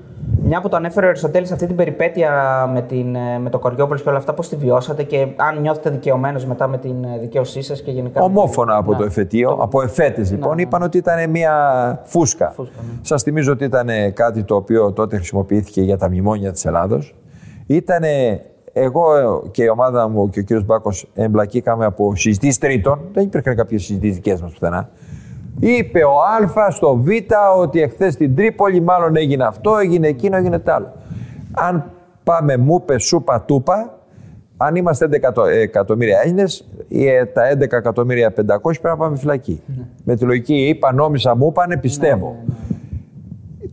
Μια που το ανέφερε ο Αριστοτέλης αυτή την περιπέτεια με, την, ε, με το Κοριόπολης και όλα αυτά, πώς τη βιώσατε και αν νιώθετε δικαιωμένος μετά με την ε, δικαίωσή σας και γενικά. Ομόφωνα από Ναι. το εφετείο, από εφέτες λοιπόν, ναι. είπαν ότι ήταν μια φούσκα. Φούσκα, ναι. Σας θυμίζω ότι ήταν κάτι το οποίο τότε χρησιμοποιήθηκε για τα μνημόνια της Ελλάδος. Ήταν εγώ και η ομάδα μου και ο κύριος Μπάκος εμπλακήκαμε από συζητήσεις τρίτων. Δεν υπήρχαν κάποιες συζητήσεις δικές μας πουθενά. Είπε ο Α στο Β ότι εχθές στην Τρίπολη μάλλον έγινε αυτό, έγινε εκείνο, έγινε τ' άλλο. Αν πάμε μούπε, σούπα, τούπα, αν είμαστε 11 εκατο- εκατομμύρια Έλληνες, τα 11 εκατομμύρια 500 πρέπει να πάμε φυλακή. Με τη λογική είπα, νόμισα, μου είπανε, πιστεύω.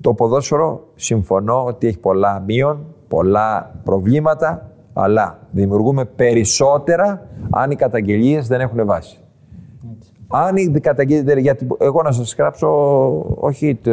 Το ποδόσφαιρο συμφωνώ ότι έχει πολλά μείον, πολλά προβλήματα, αλλά δημιουργούμε περισσότερα αν οι καταγγελίες δεν έχουν βάση. Αν οι καταγγελίε. Γιατί εγώ να σας γράψω όχι το,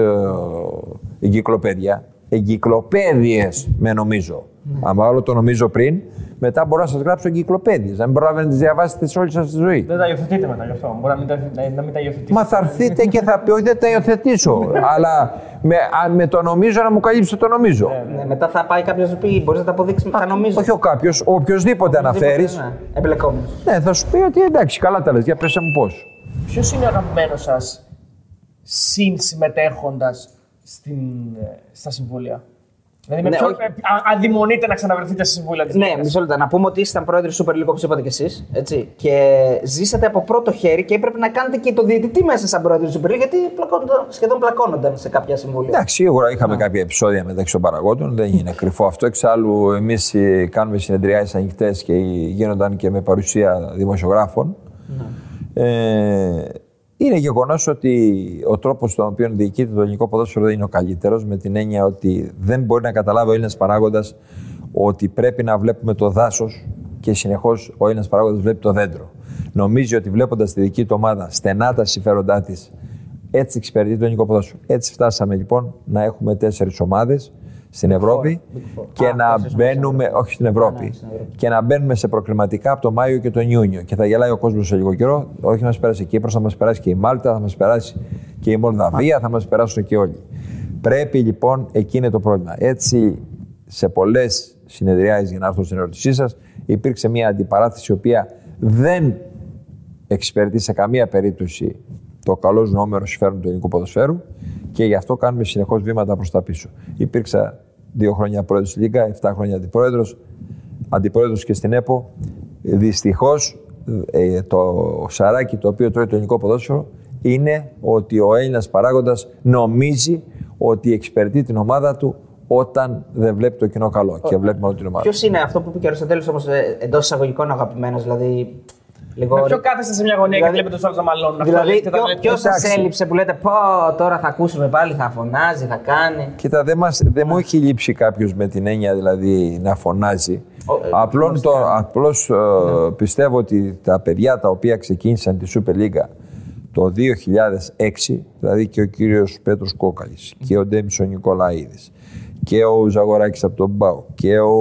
εγκυκλοπαίδια, εγκυκλοπαίδειες με νομίζω. Αν βάλω το νομίζω πριν, μετά μπορώ να σας γράψω εγκυκλοπαίδειες. Να μην προλάβετε να τις διαβάσετε σε όλη σας τη ζωή. Δεν τα υιοθετείτε μετά γι' αυτό. Μπορεί να μην τα, να, να μην τα υιοθετήσετε. Μα θα έρθετε και θα πει όχι δεν τα υιοθετήσω. Αλλά με, α, με το νομίζω να μου καλύψει το νομίζω. Ναι, μετά θα πάει κάποιος να σου πει: Μπορείς να τα αποδείξεις. Θα νομίζω. Όχι ο κάποιος, οποιοδήποτε αναφέρεις. Ναι, εμπλεκόμενος. Ναι, θα σου πει ότι εντάξει, καλά τα λες. Για πέσε μου πώς. Ποιος είναι ο αγαπημένος σας συνσυμμετέχοντας στην, ε, στα συμβούλια; Δηλαδή, με Ναι, ποιον όχι. ε, α- αδειμονείτε να ξαναβρεθείτε στα συμβούλια της Ναι, μισό λεπτό. Να πούμε ότι ήσασταν πρόεδρο του Super League όπως είπατε κι εσείς. Και ζήσατε από πρώτο χέρι και έπρεπε να κάνετε και το διαιτητή μέσα σαν πρόεδρο του Super League γιατί πλακώνονταν- σχεδόν πλακώνονταν σε κάποια συμβούλια. Εντάξει, σίγουρα είχαμε κάποια επεισόδια μεταξύ των παραγόντων. Δεν είναι κρυφό αυτό. Εξάλλου, εμείς κάνουμε συνεδριάσεις ανοιχτές και γίνονταν και με παρουσία δημοσιογράφων. Ε, Είναι γεγονός ότι ο τρόπος στον οποίο διοικείται το ελληνικό ποδόσφαιρο δεν είναι ο καλύτερος, με την έννοια ότι δεν μπορεί να καταλάβει ο Έλληνας παράγοντας ότι πρέπει να βλέπουμε το δάσος και συνεχώς ο Έλληνας παράγοντας βλέπει το δέντρο. Νομίζει ότι βλέποντας τη δική του ομάδα στενά τα συμφέροντά της, έτσι εξυπηρετεί το ελληνικό ποδόσφαιρο. Έτσι φτάσαμε λοιπόν να έχουμε τέσσερις ομάδες στην Ευρώπη και Α, να τέσσερις μπαίνουμε, όχι στην Ευρώπη, ναι, στην Ευρώπη. και να μπαίνουμε σε προκριματικά από τον Μάιο και τον Ιούνιο. Και θα γελάει ο κόσμος σε λίγο καιρό. Όχι, μας περάσει η Κύπρος, θα μας περάσει και η Μάλτα, θα μας περάσει και η Μολδαβία, θα μας περάσουν και όλοι. Πρέπει λοιπόν, εκεί είναι το πρόβλημα. Έτσι, σε πολλές συνεδριάσεις, για να έρθω στην ερώτησή σας, υπήρξε μια αντιπαράθεση η οποία δεν εξυπηρετεί σε καμία περίπτωση το καλός νούμερο συμφέρον του ελληνικού ποδοσφαίρου και γι' αυτό κάνουμε συνεχώς βήματα προς τα πίσω. Υπήρξα δύο χρόνια πρόεδρος στη Λίγκα, 7 χρόνια αντιπρόεδρος, αντιπρόεδρος και στην ΕΠΟ. Δυστυχώς το σαράκι το οποίο τρώει το ελληνικό ποδόσφαιρο είναι ότι ο Έλληνας παράγοντας νομίζει ότι εξυπηρετεί την ομάδα του όταν δεν βλέπει το κοινό καλό και βλέπει μόνο την ομάδα. Ποιος είναι αυτό που είπε και ο Αριστοτέλης όμως εντός εισαγωγικών αγαπημένος, δηλαδή. Λίγο... Με ποιο κάθεστε σε μια γωνία Δηλαδή- και βλέπετε του άλλου να μαλώνουν. Αυτό Δηλαδή, λέτε, τα ποιο, λέτε. ποιος σας Εντάξει. έλειψε που λέτε, Πω, τώρα θα ακούσουμε πάλι, θα φωνάζει, θα κάνει. Κοίτα, δεν, μας, δεν μου έχει λείψει κάποιος με την έννοια δηλαδή να φωνάζει. Ο- ε, Απλώς, το, απλώς ε, πιστεύω ότι τα παιδιά τα οποία ξεκίνησαν τη Super League το 2006, δηλαδή και ο κύριος Πέτρος Κόκαλης και ο Ντέμις ο Νικολαίδης και ο Ζαγοράκης από τον Μπάου και ο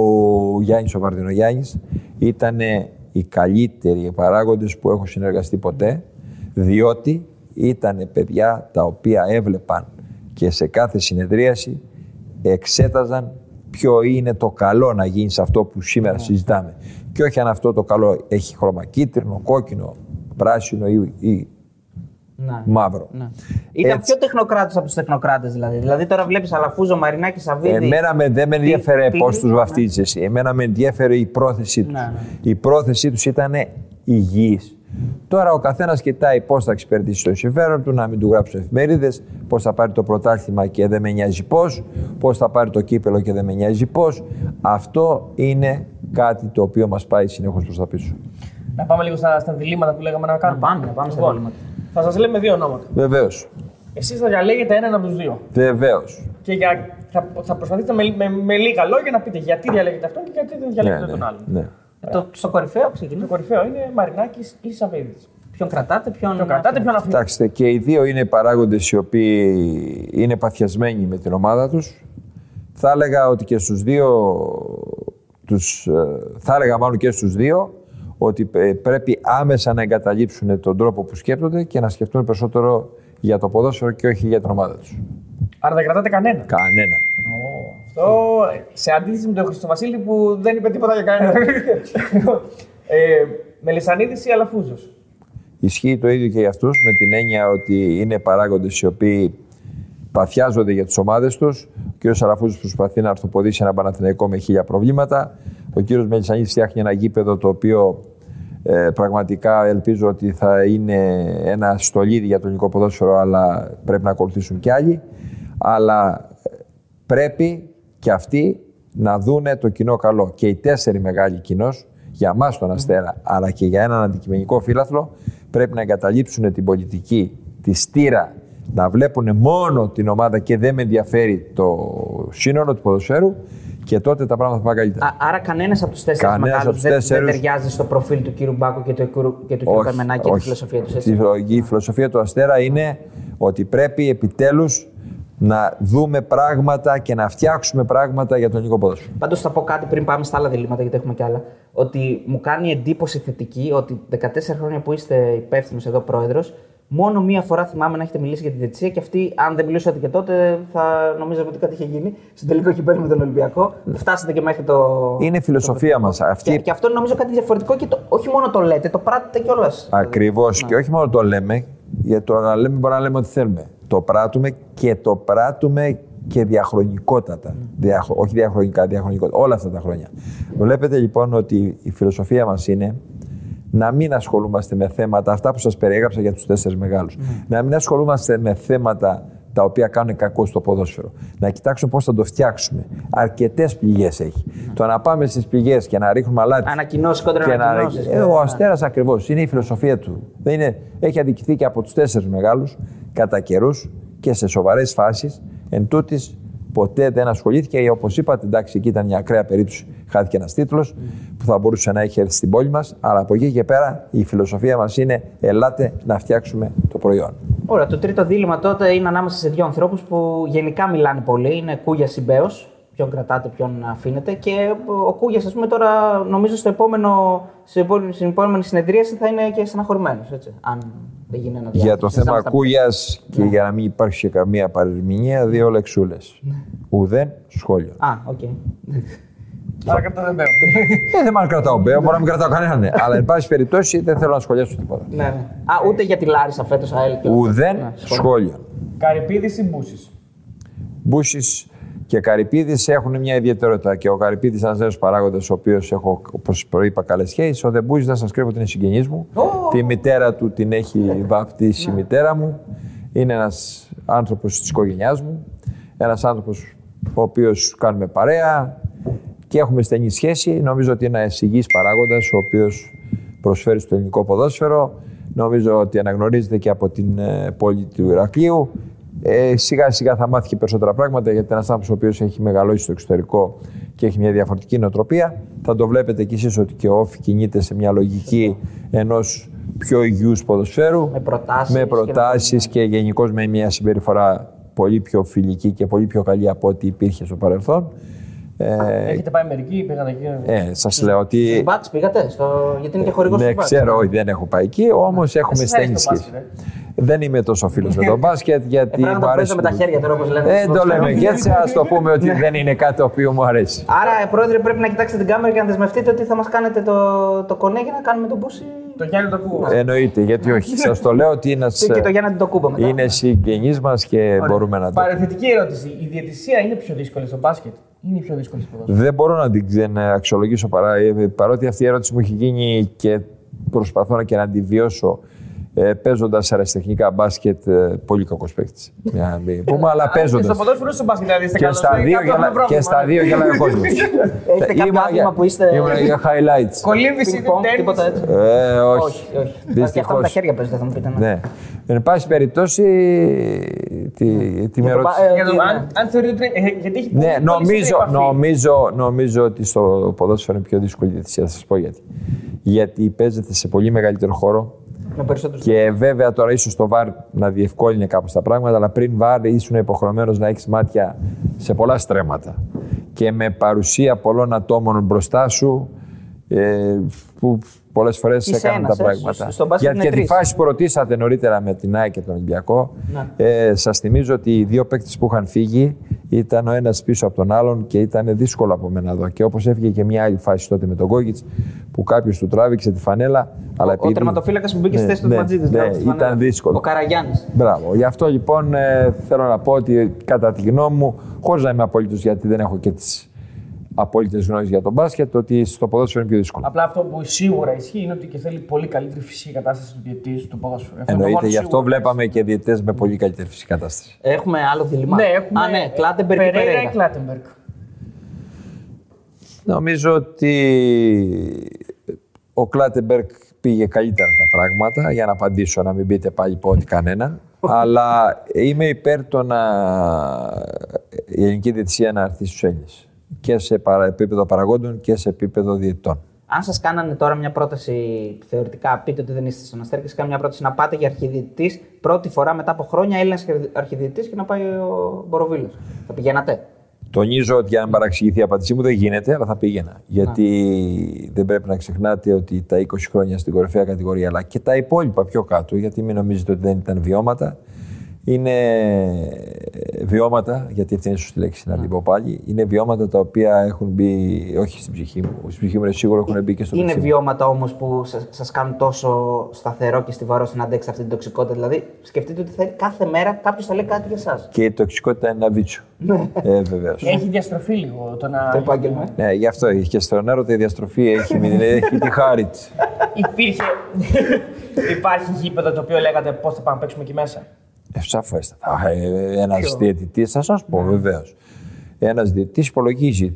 Γιάννης ο Βαρδινογιάννης ήταν οι καλύτεροι παράγοντες που έχω συνεργαστεί ποτέ διότι ήταν παιδιά τα οποία έβλεπαν και σε κάθε συνεδρίαση εξέταζαν ποιο είναι το καλό να γίνει σε αυτό που σήμερα συζητάμε. Και όχι αν αυτό το καλό έχει χρώμα κίτρινο, κόκκινο, πράσινο ή, ή Ναι. μαύρο. Ναι. Ήταν Έτσι. πιο τεχνοκράτη από τους τεχνοκράτες δηλαδή. Δηλαδή τώρα βλέπεις Αλαφούζο, Μαρινάκη, Σαββίδη. Εμένα με, δεν με Τι- ενδιαφέρε τι- πώς τους ναι. βαφτίζεις εσύ. Εμένα με ενδιαφέρε η πρόθεσή τους. Ναι, ναι. Η πρόθεσή τους ήταν υγιής. Τώρα ο καθένας κοιτάει πώς θα εξυπηρετήσει το συμφέρον του, να μην του γράψουν εφημερίδες, πώς θα πάρει το πρωτάθλημα και δεν με νοιάζει πώς, πώς θα πάρει το κύπελο και δεν με νοιάζει πώς. Αυτό είναι κάτι το οποίο μας πάει συνεχώς προς τα πίσω. Να πάμε λίγο στα, στα διλήμματα που λέγαμε να κάνουμε. πάμε, να πάμε στα Λοιπόν, διλήμματα. Θα σας λέμε δύο ονόματα. Βεβαίως. Εσείς θα διαλέγετε έναν από τους δύο. Βεβαίως. Και για, θα, θα προσπαθήσετε με, με, με λίγα λόγια να πείτε γιατί διαλέγετε αυτόν και γιατί δεν διαλέγετε Ναι, τον ναι, άλλον. ναι. Ε, Το, στο κορυφαίο Το ξεκινά. κορυφαίο είναι Μαρινάκης ή Σαββίδης. Ποιον κρατάτε, ποιον. Ποιον κρατάτε, ποιον αφήνετε. Κοιτάξτε, και οι δύο είναι παράγοντες οι οποίοι είναι παθιασμένοι με την ομάδα τους. Θα έλεγα ότι και στους δύο, τους, ε, θα έλεγα μάλλον και στους δύο, ότι ε, πρέπει άμεσα να εγκαταλείψουν τον τρόπο που σκέπτονται και να σκεφτούν περισσότερο για το ποδόσφαιρο και όχι για την ομάδα τους. Άρα δεν κρατάτε κανένα; Κανένα. Αυτό ε, σε αντίθεση με τον Χριστοβασίλη που δεν είπε τίποτα για κανένα. ε, Μελισανίδης ή Αλαφούζος; Ισχύει το ίδιο και για αυτούς με την έννοια ότι είναι παράγοντες οι οποίοι παθιάζονται για τις ομάδες τους. Ο κ. Σαραφούζος προσπαθεί να αρθοποδήσει ένα Παναθηναϊκό με χίλια προβλήματα. Ο κ. Μελισανίδης φτιάχνει ένα γήπεδο το οποίο ε, πραγματικά ελπίζω ότι θα είναι ένα στολίδι για το ελληνικό ποδόσφαιρο αλλά πρέπει να ακολουθήσουν κι άλλοι. Αλλά ε, πρέπει και αυτοί να δούνε το κοινό καλό. Και οι τέσσερι μεγάλοι κοινός, για μας τον Αστέρα, αλλά και για έναν αντικειμενικό φύλαθλο, πρέπει να εγκαταλείψουν την πολιτική, τη στήρα, να βλέπουν μόνο την ομάδα και δεν με ενδιαφέρει το σύνολο του ποδοσφαίρου και τότε τα πράγματα θα πάνε καλύτερα. Α, άρα κανένας από τους τέσσερις Κανένας μεγάλους από τους δεν, δεν τέσσερους. ταιριάζει στο προφίλ του κύριου Μπάκου και του, κύριου- και του κύριου Κερμενάκη και τη φιλοσοφία τους. Η φιλο- Η φιλοσοφία του Αστέρα είναι ότι πρέπει επιτέλους να δούμε πράγματα και να φτιάξουμε πράγματα για τον ελληνικό ποδόσφαιρο. Πάντως θα πω κάτι πριν πάμε στα άλλα διλήμματα, γιατί έχουμε κι άλλα. Ότι μου κάνει εντύπωση θετική ότι 14 χρόνια που είστε υπεύθυνος εδώ πρόεδρος, μόνο μία φορά θυμάμαι να έχετε μιλήσει για τη διετησία και αυτή, αν δεν μιλούσατε και τότε, θα νομίζαμε ότι κάτι είχε γίνει. Στο τελικό κυπέλο με τον Ολυμπιακό. Φτάσατε και μέχρι το. Είναι φιλοσοφία μας. Αυτή Και, και αυτό είναι νομίζω κάτι διαφορετικό και το, όχι μόνο το λέτε, το πράττετε κιόλας. Ακριβώς. Και όχι μόνο το λέμε, για το να λέμε μπορεί να λέμε ό,τι θέλουμε. Το πράττουμε και το πράττουμε και διαχρονικότατα. Διαχρο- όχι διαχρονικά, διαχρονικότατα. Όλα αυτά τα χρόνια. Βλέπετε λοιπόν ότι η φιλοσοφία μας είναι να μην ασχολούμαστε με θέματα, αυτά που σας περιέγραψα για τους τέσσερις μεγάλους. Να μην ασχολούμαστε με θέματα τα οποία κάνουν κακό στο ποδόσφαιρο. Να κοιτάξουμε πώς θα το φτιάξουμε. Αρκετές πληγές έχει. Το να πάμε στις πληγές και να ρίχνουμε αλάτι. Ανακοινώσεις κόντρα και να... ανακοινώσεις, Ε, ο Αστέρας ακριβώς είναι η φιλοσοφία του. Δεν είναι... Έχει αδικηθεί και από τους τέσσερις μεγάλους κατά καιρούς και σε σοβαρές φάσεις. Εν τούτης, ποτέ δεν ασχολήθηκε. Όπως είπατε, εντάξει, εκεί ήταν μια ακραία περίπτωση. Χάθηκε ένας τίτλος που θα μπορούσε να έχει έρθει στην πόλη μας. Αλλά από εκεί και πέρα η φιλοσοφία μας είναι ελάτε να φτιάξουμε το προϊόν. Ωραία, το τρίτο δίλημα τότε είναι ανάμεσα σε δύο ανθρώπους που γενικά μιλάνε πολύ. Είναι Κούγια Συμπέο. Ποιον κρατάτε, ποιον αφήνετε. Και ο Κούγιας, ας πούμε, τώρα νομίζω στο επόμενο, στην επόμενη- στην επόμενη συνεδρίαση θα είναι και στεναχωρημένος. Αν δεν γίνει ένα Για το θέμα Συζητάμε Κούγιας και για να μην υπάρξει και καμία παρερμηνία, δύο λεξούλες. Ουδέν σχόλιο. στα- Α, οκ. Άρα κατά δεν παίρνω. Ε, δεν με αν κρατάω μπέο, μπορεί να μην κρατάω κανέναν. ναι. Αλλά εν πάση περιπτώσει δεν θέλω να σχολιάσω τίποτα. Ναι, ναι. Α, ούτε για τη Λάρισα φέτος ΑΕΛ. και όλα αυτά. Ουδέν Ναι, σχόλιο. Καρυπίδης ή Μπούσης; Μπούσης και Καρυπίδης έχουν μια ιδιαιτερότητα. Και ο Καρυπίδης, ένας νέος παράγοντας, ο οποίος έχω, όπως προείπα, καλέ σχέσει. Ο Δεμπούση, δεν σας κρύβω ότι είναι συγγενής μου. Τη μητέρα του την έχει βαπτίσει η μητέρα μου. Είναι ένας άνθρωπος της οικογένειάς μου. Ένας άνθρωπος ο οποίος κάνουμε παρέα και έχουμε στενή σχέση. Νομίζω ότι είναι ένας υγιής παράγοντας, ο οποίος προσφέρει στο ελληνικό ποδόσφαιρο. Νομίζω ότι αναγνωρίζεται και από την ε, πόλη του Ηρακλείου. Ε, σιγά σιγά θα μάθει και περισσότερα πράγματα γιατί είναι ένας άνθρωπος ο οποίος έχει μεγαλώσει στο εξωτερικό και έχει μια διαφορετική νοοτροπία. Θα το βλέπετε κι εσείς ότι και ο Όφη κινείται σε μια λογική ενός πιο υγιούς ποδοσφαίρου. Με προτάσεις Με και προτάσεις και, γενικώς με μια συμπεριφορά πολύ πιο φιλική και πολύ πιο καλή από ό,τι υπήρχε στο παρελθόν. Ε, Έχετε πάει μερικοί, πήγατε εκεί. ε, Σας λέω ότι. Στην Μπάξ πήγατε, στο... γιατί είναι και χορηγός Ναι, του Μπάξ. ξέρω, όχι, δεν έχω πάει εκεί, όμως έχουμε Εσείς στενή αρέσει το σχέση. μπάσκετ, Δεν είμαι τόσο φίλος με τον μπάσκετ γιατί Ε, πρέπει να μου το αρέσει. παίζω με τα χέρια τώρα, όπως λένε. Ε, το λέμε και έτσι, ας το πούμε ότι δεν είναι κάτι το οποίο μου αρέσει. Άρα, ε, πρόεδρε, πρέπει να κοιτάξετε την κάμερα και να δεσμευτείτε ότι θα μας κάνετε το, το κονέ για να κάνουμε τον μπούση. Το Γιάννη το ακούω. Εννοείται, γιατί όχι. Σας το λέω ότι είναι, Και, και το Γιάννη το κούμπα μετά. είναι συγγενεί μας και μπορούμε να το. Παρεθετική ερώτηση. Η διαιτησία είναι πιο δύσκολη στο μπάσκετ; Είναι πιο δύσκολη στο ποδόσφαιρο. Δεν μπορώ να την ξε- να αξιολογήσω παρά, ε, παρότι αυτή η ερώτηση μου έχει γίνει και προσπαθώ να και να τη βιώσω ε, παίζοντας αεραστεχνικά μπάσκετ. Ε, πολύ κακός παίκτης. Για να μην πούμε, αλλά Στο παίζοντας. ποδόσφαιρο ή στο μπάσκετ, δηλαδή είστε Και καλός. στα, Ε, δύο κάποιο γελα... έχουμε και στα πρόβλημα. δύο γελάει ο κόσμος. Έχετε κάποιο άθλημα που είστε. Ήμουν για highlights. Κολύμβηση είναι Πινκ-πονγκ, τίποτα τέννις. έτσι. Ε, όχι. Όχι, όχι. Και Δυστυχώς. αυτά με τα χέρια παίζετε, θα μου πείτε. ναι. Ναι. Εν πάση περιπτώσει, τι, τι με Για το ρώτησε. μπα- ε, Για το- ότι- αν- Αν θεωρείτε ότι. είναι- ε, Γιατί έχει Ναι, πολύ- πολύ νομίζω, στενή επαφή. νομίζω, νομίζω ότι στο ποδόσφαιρο είναι πιο δύσκολη η διαιτησία. Θα σας πω γιατί. Γιατί παίζεται σε πολύ μεγαλύτερο χώρο Με περισσότερου. Και βέβαια τώρα ίσως το VAR να διευκόλυνε κάπως τα πράγματα, αλλά πριν VAR ήσουν υποχρεωμένος να έχεις μάτια σε πολλά στρέμματα. Και με παρουσία πολλών ατόμων μπροστά σου, ε, που πολλές φορές Είσαι έκαναν ένας, τα ε, πράγματα. στο- στο μπάσκετ Για είναι και τη τρεις. φάση που ρωτήσατε νωρίτερα με την ΑΕΚ και τον Ολυμπιακό, Ναι. ε, σας θυμίζω ότι οι δύο παίκτες που είχαν φύγει ήταν ο ένας πίσω από τον άλλον και ήταν δύσκολο από μένα εδώ. Και όπως έφυγε και μια άλλη φάση τότε με τον Κόγκιτ, που κάποιος του τράβηξε τη φανέλα. Αλλά Ο επειδή- τερματοφύλακας που μπήκε στη Ναι, θέση του ναι, Ματζίδης. ναι, ήταν δύσκολο. Ο Καραγιάννης. Μπράβο. Γι' αυτό λοιπόν ε, θέλω να πω ότι κατά τη γνώμη μου, χωρίς να είμαι απόλυτος γιατί δεν έχω και τις απόλυτε γνώσει για τον μπάσκετ, ότι στο ποδόσφαιρο είναι πιο δύσκολο. Απλά αυτό που σίγουρα ισχύει είναι ότι και θέλει πολύ καλύτερη φυσική κατάσταση του διαιτητή του ποδόσφαιρου. Αυτό είναι το Εννοείται, μόνο γι' αυτό σίγουρο. βλέπαμε και διαιτητές με πολύ καλύτερη φυσική κατάσταση. Έχουμε άλλο δίλημα; Ναι, έχουμε. Α, ναι, Κλάτεμπεργκ και Περέιρα ή Περέιρα. Κλάτεμπεργκ. Νομίζω ότι ο Κλάτεμπεργκ πήγε καλύτερα τα πράγματα, για να απαντήσω, να μην πείτε πάλι πω ότι κανένα. Αλλά είμαι υπέρ το να η ελληνική διαιτησία να έρθει στους Έλληνες. Και σε παρα- επίπεδο παραγόντων και σε επίπεδο διαιτητών. Αν σας κάνανε τώρα μια πρόταση, θεωρητικά πείτε ότι δεν είστε στον Αστέρ και σας κάνουν μια πρόταση να πάτε για αρχιδιετητής πρώτη φορά μετά από χρόνια Έλληνας αρχιδιετητής και να πάει ο Μποροβίλος. Θα πηγαίνατε; Τονίζω ότι για να μην παραξηγηθεί η απάντησή μου δεν γίνεται, αλλά θα πήγαινα. Γιατί δεν πρέπει να ξεχνάτε ότι τα 20 χρόνια στην κορυφαία κατηγορία, αλλά και τα υπόλοιπα πιο κάτω, γιατί μην νομίζετε ότι δεν ήταν βιώματα, είναι βιώματα, γιατί αυτή είναι η σωστή λέξη να την πω πάλι, είναι βιώματα τα οποία έχουν μπει, όχι στην ψυχή μου, στην ψυχή μου είναι σίγουρο έχουν μπει και στο Είναι πετσί μου. βιώματα όμως που σας κάνουν τόσο σταθερό και στιβαρό να αντέξετε αυτή την τοξικότητα. Δηλαδή, σκεφτείτε ότι θα, κάθε μέρα κάποιος θα λέει κάτι για εσά. Και η τοξικότητα είναι ένα βίτσο. ε, βεβαίως. Έχει διαστροφή λίγο το να. Το επάγγελμα. Ναι, γι' αυτό και στον έρωτα η διαστροφή έχει, έχει τη χάρη της. Υπήρχε. Υπάρχει γήπεδο το οποίο λέγατε πώς θα πάμε να παίξουμε εκεί μέσα; Ε, Σαφέστατα. Ε, Ένας διαιτητής, θα σας πω βεβαίως. Ένας διαιτητής υπολογίζει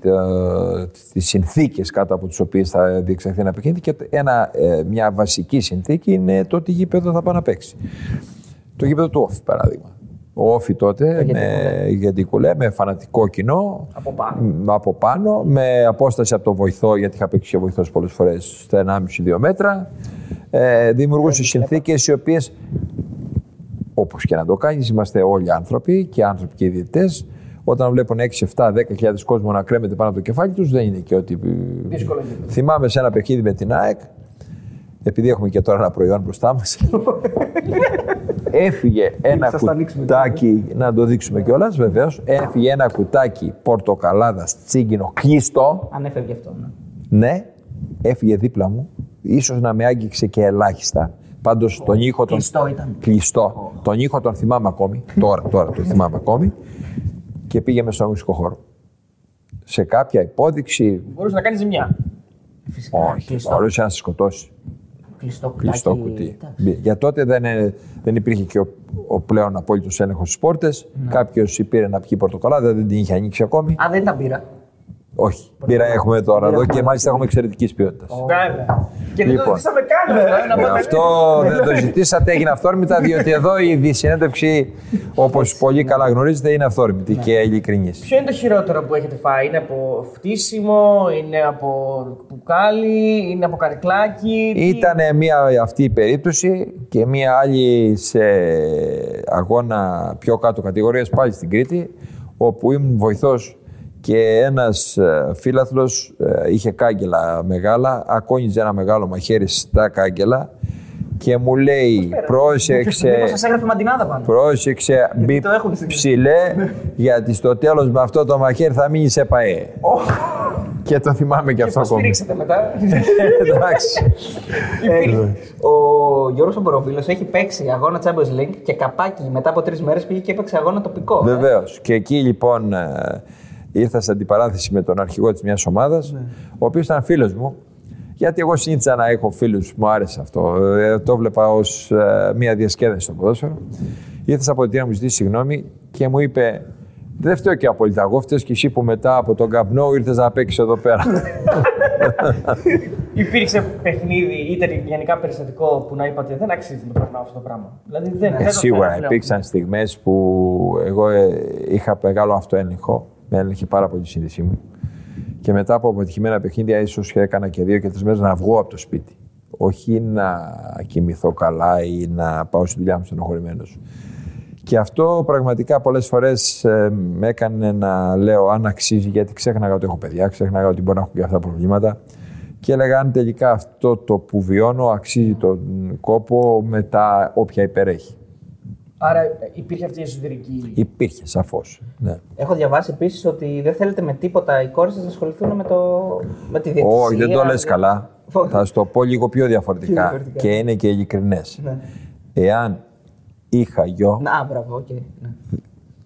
τις συνθήκες κάτω από τις οποίες θα διεξαχθεί ένα παιχνίδι και ένα, ε, μια βασική συνθήκη είναι το τι γήπεδο θα πάει να παίξει. Το γήπεδο του Όφη, παράδειγμα. Ο Όφη τότε με γεντικουλέ, με φανατικό κοινό. Από πάνω. μ, Από πάνω, με απόσταση από το βοηθό, γιατί είχα παίξει και βοηθός πολλές φορές στα 1,5-2 μέτρα. Ε, δημιουργούσε συνθήκες οι οποίες, όπως και να το κάνεις, είμαστε όλοι άνθρωποι και άνθρωποι και οι διαιτητές. Όταν βλέπουν 6, 7, 10.000 κόσμο να κρέμεται πάνω από το κεφάλι τους, δεν είναι και ότι. Δύσκολο γήπεδο. Θυμάμαι σε ένα παιχνίδι με την ΑΕΚ, επειδή έχουμε και τώρα ένα προϊόν μπροστά μας. έφυγε ένα σας το ανοίξουμε κουτάκι, να το δείξουμε κιόλας, βεβαίως. Έφυγε ένα κουτάκι πορτοκαλάδας τσίγκινο κλειστό. Αν έφευγε αυτό. Ναι. Ναι, έφυγε δίπλα μου. Ίσως να με άγγιξε και ελάχιστα. Πάντως τον ήχο τον... κλειστό ήταν. Κλειστό. Τον ήχο τον θυμάμαι ακόμη. τώρα, τώρα τον θυμάμαι ακόμη. Και πήγε με στον μουσικό χώρο. Σε κάποια υπόδειξη, Μπορούσες να κάνεις ζημιά. Φυσικά. όχι, Κλειστό, μπορούσες να σε σκοτώσει. κλειστό κουτάκι. Κλειστό κουτί. Εντάξει. Για τότε δεν, ε, δεν υπήρχε και ο, ο πλέον απόλυτος έλεγχος στι πόρτες. Ναι. Κάποιος πήρε να πιει πορτοκαλάδα, δεν την είχε ανοίξει ακόμη. Α, δεν ήταν πύρα. Όχι. Πήρα έχουμε τώρα εδώ και μάλιστα έχουμε εξαιρετικής ποιότητας. Βέβαια. Και δεν το Λοιπόν. ζητήσαμε καν. βέβαια, να πούμε, Αυτό δεν το ζητήσατε, έγινε αυθόρμητα, διότι εδώ η δυσυνέντευξη, όπως πολύ καλά γνωρίζετε, είναι αυθόρμητη και ειλικρινής. Ποιο είναι το χειρότερο που έχετε φάει, Είναι από φτύσιμο, είναι από μπουκάλι, είναι από καρικλάκι. τι- Ήταν μια αυτή η περίπτωση και μια άλλη σε αγώνα πιο κάτω κατηγορίας πάλι στην Κρήτη, όπου ήμουν βοηθός και ένας ε, φίλαθλος ε, είχε κάγκελα μεγάλα, ακόνιζε ένα μεγάλο μαχαίρι στα κάγκελα και μου λέει πρόσεξε Μήπως σας έγραφε μαντινάδα πάνω. Πρόσεξε, μπει το έχουν στην- ψηλέ, γιατί στο τέλος με αυτό το μαχαίρι θα μείνει σε ΠαΕ. Και το θυμάμαι και αυτό Πώς ακόμη. στηρίξατε μετά. Εντάξει. Ε, ο Γιώργος Ομποροβίλος έχει παίξει αγώνα Champions League και καπάκι μετά από τρεις μέρες πήγε και έπαιξε αγώνα τοπικό. ε. Βεβαίως. Και εκεί λοιπόν ε, ήρθα σε αντιπαράθεση με τον αρχηγό της μιας ομάδας, ο οποίος ήταν φίλος μου. Γιατί εγώ συνήθιζα να έχω φίλους, μου άρεσε αυτό. Ε, το βλέπα ως μια διασκέδαση στο ποδόσφαιρο. Ήρθες από την να μου ζητήσει συγγνώμη και μου είπε: Δεν φταίω και απόλυτα. Εγώ φταίω και εσύ που μετά από τον καπνό ήρθες να παίξεις εδώ πέρα. Υπήρξε παιχνίδι, είτε γενικά περιστατικό που να είπατε δεν αξίζει να περνάω αυτό το πράγμα. Δηλαδή δεν, δεν το Ε, Σίγουρα θέλω πλέον. υπήρξαν στιγμές που εγώ ε, είχα μεγάλο αυτοέλεγχο, με έλεγχε πάρα πολύ η σύνδεσή μου. Και μετά από αποτυχημένα παιχνίδια, ίσως έκανα και δύο και τρεις μέρες να βγω από το σπίτι. Όχι να κοιμηθώ καλά ή να πάω στη δουλειά μου στενοχωρημένος. Και αυτό πραγματικά πολλές φορές με έκανε να λέω αν αξίζει, γιατί ξέχναγα ότι έχω παιδιά, ξέχναγα ότι μπορεί να έχω και αυτά τα προβλήματα. Και έλεγα αν τελικά αυτό το που βιώνω αξίζει τον κόπο με τα όποια υπερέχει. Άρα ε, υπήρχε αυτή η εσωτερική. Υπήρχε, σαφώς. Ναι. Έχω διαβάσει επίσης ότι δεν θέλετε με τίποτα οι κόρες σας να ασχοληθούν με, το... με τη διαιτησία. Όχι, δεν το λες με- καλά. Φω- Θα σου το πω λίγο πιο διαφορετικά. Πιο διαφορετικά. Και είναι και ειλικρινές. Ναι. Εάν είχα γιο, Να, μπράβο, οκ.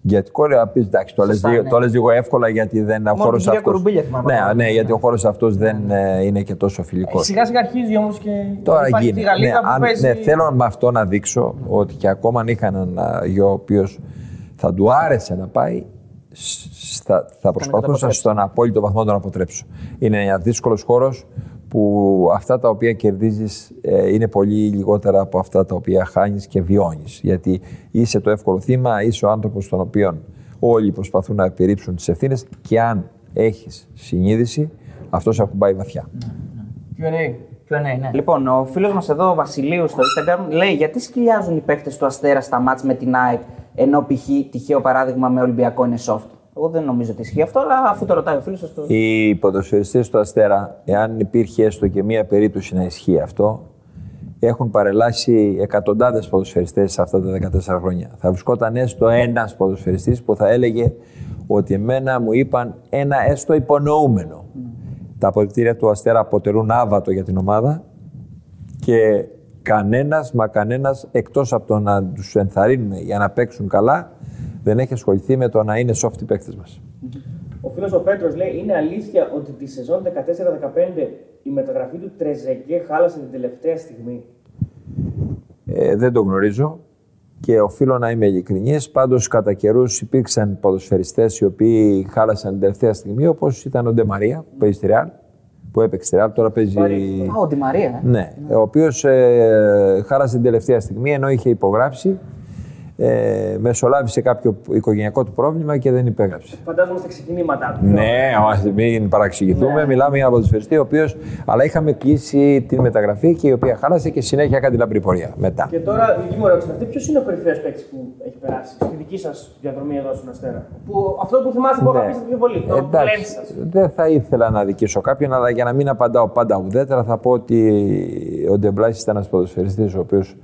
Ναι. γιατί κόρη να πεις εντάξει, το λες, Σωστά, λίγο, ναι. το λες λίγο εύκολα γιατί δεν ο Μόνο χώρος την κυρία αυτό. Κουρουμπίλια θυμάμαι. Ναι, ναι, γιατί ο χώρος αυτός δεν ε, είναι και τόσο φιλικός. Σιγά σιγά αρχίζει όμως και. Τώρα υπάρχει γίνεται. Τη Γαλλίδα Ναι, που αν- παίζει... ναι, θέλω με αυτό να δείξω ότι και ακόμα αν είχα έναν α, γιο ο οποίος θα του άρεσε να πάει, σ- θα, θα προσπαθούσα αποτρέψει. στον απόλυτο βαθμό να τον αποτρέψω. Είναι ένα δύσκολος χώρος που αυτά τα οποία κερδίζεις είναι πολύ λιγότερα από αυτά τα οποία χάνεις και βιώνεις. Γιατί είσαι το εύκολο θύμα, είσαι ο άνθρωπος στον οποίο όλοι προσπαθούν να επιρρύψουν τις ευθύνες και αν έχεις συνείδηση, αυτός σε ακουμπάει βαθιά. Q&A. Q&A, ναι. Λοιπόν, ο φίλος μας εδώ, ο Βασιλείου, στο Instagram, λέει γιατί σκυλιάζουν οι παίκτες του Αστέρα στα μάτς με την ΑΕΚ, ενώ π.χ. τυχαίο παράδειγμα με Ολυμπιακό είναι soft; Εγώ δεν νομίζω ότι ισχύει αυτό, αλλά αφού το ρωτάει ο φίλος, το. Οι ποδοσφαιριστές του Αστέρα, εάν υπήρχε έστω και μία περίπτωση να ισχύει αυτό, έχουν παρελάσει εκατοντάδες ποδοσφαιριστές σε αυτά τα 14 χρόνια. Θα βρισκόταν έστω ένας ποδοσφαιριστής που θα έλεγε ότι εμένα μου είπαν ένα έστω υπονοούμενο. Τα αποδητήρια του Αστέρα αποτελούν άβατο για την ομάδα και κανένας, μα κανένας, εκτός από το να τους ενθαρρύνουμε για να παίξουν καλά, δεν έχει ασχοληθεί με το να είναι soft οι παίκτες μας. Ο φίλος ο Πέτρος λέει: Είναι αλήθεια ότι τη σεζόν 14-15 η μεταγραφή του Τρεζεγκέ χάλασε την τελευταία στιγμή; Ε, δεν το γνωρίζω. και οφείλω να είμαι ειλικρινής. Πάντως, κατά καιρούς υπήρξαν ποδοσφαιριστές οι οποίοι χάλασαν την τελευταία στιγμή, όπως ήταν ο Ντεμαρία που παίζει στη Ρεάλ. Που έπαιξε στη Ρεάλ, τώρα παίζει. Α, ο Ντι Μαρία. ε. Ναι, ο οποίος ε, χάλασε την τελευταία στιγμή ενώ είχε υπογράψει. Ε, μεσολάβησε κάποιο οικογενειακό του πρόβλημα και δεν υπέγραψε. Φαντάζομαι στα ξεκινήματά του. Ναι, ας μην παραξηγηθούμε. Μιλάμε για ένα ποδοσφαιριστή, ο οποίος. Αλλά είχαμε κλείσει την μεταγραφή και η οποία χάλασε και συνέχεια έκανε την λαμπρή πορεία μετά. Και τώρα, δική μου ερώτηση αυτή, ποιος είναι ο κορυφαίος παίκτης που έχει περάσει στη δική σας διαδρομή εδώ στην Αστέρα; Που, αυτό που θυμάστε που Ναι. αγαπήσατε πιο πολύ, το Εντάξει, πλέον σας. δεν θα ήθελα να δικήσω κάποιον, αλλά για να μην απαντάω πάντα ουδέτερα, θα πω ότι ο Ντεμπλάση ήταν ένας ποδοσφαιριστής ο οποίος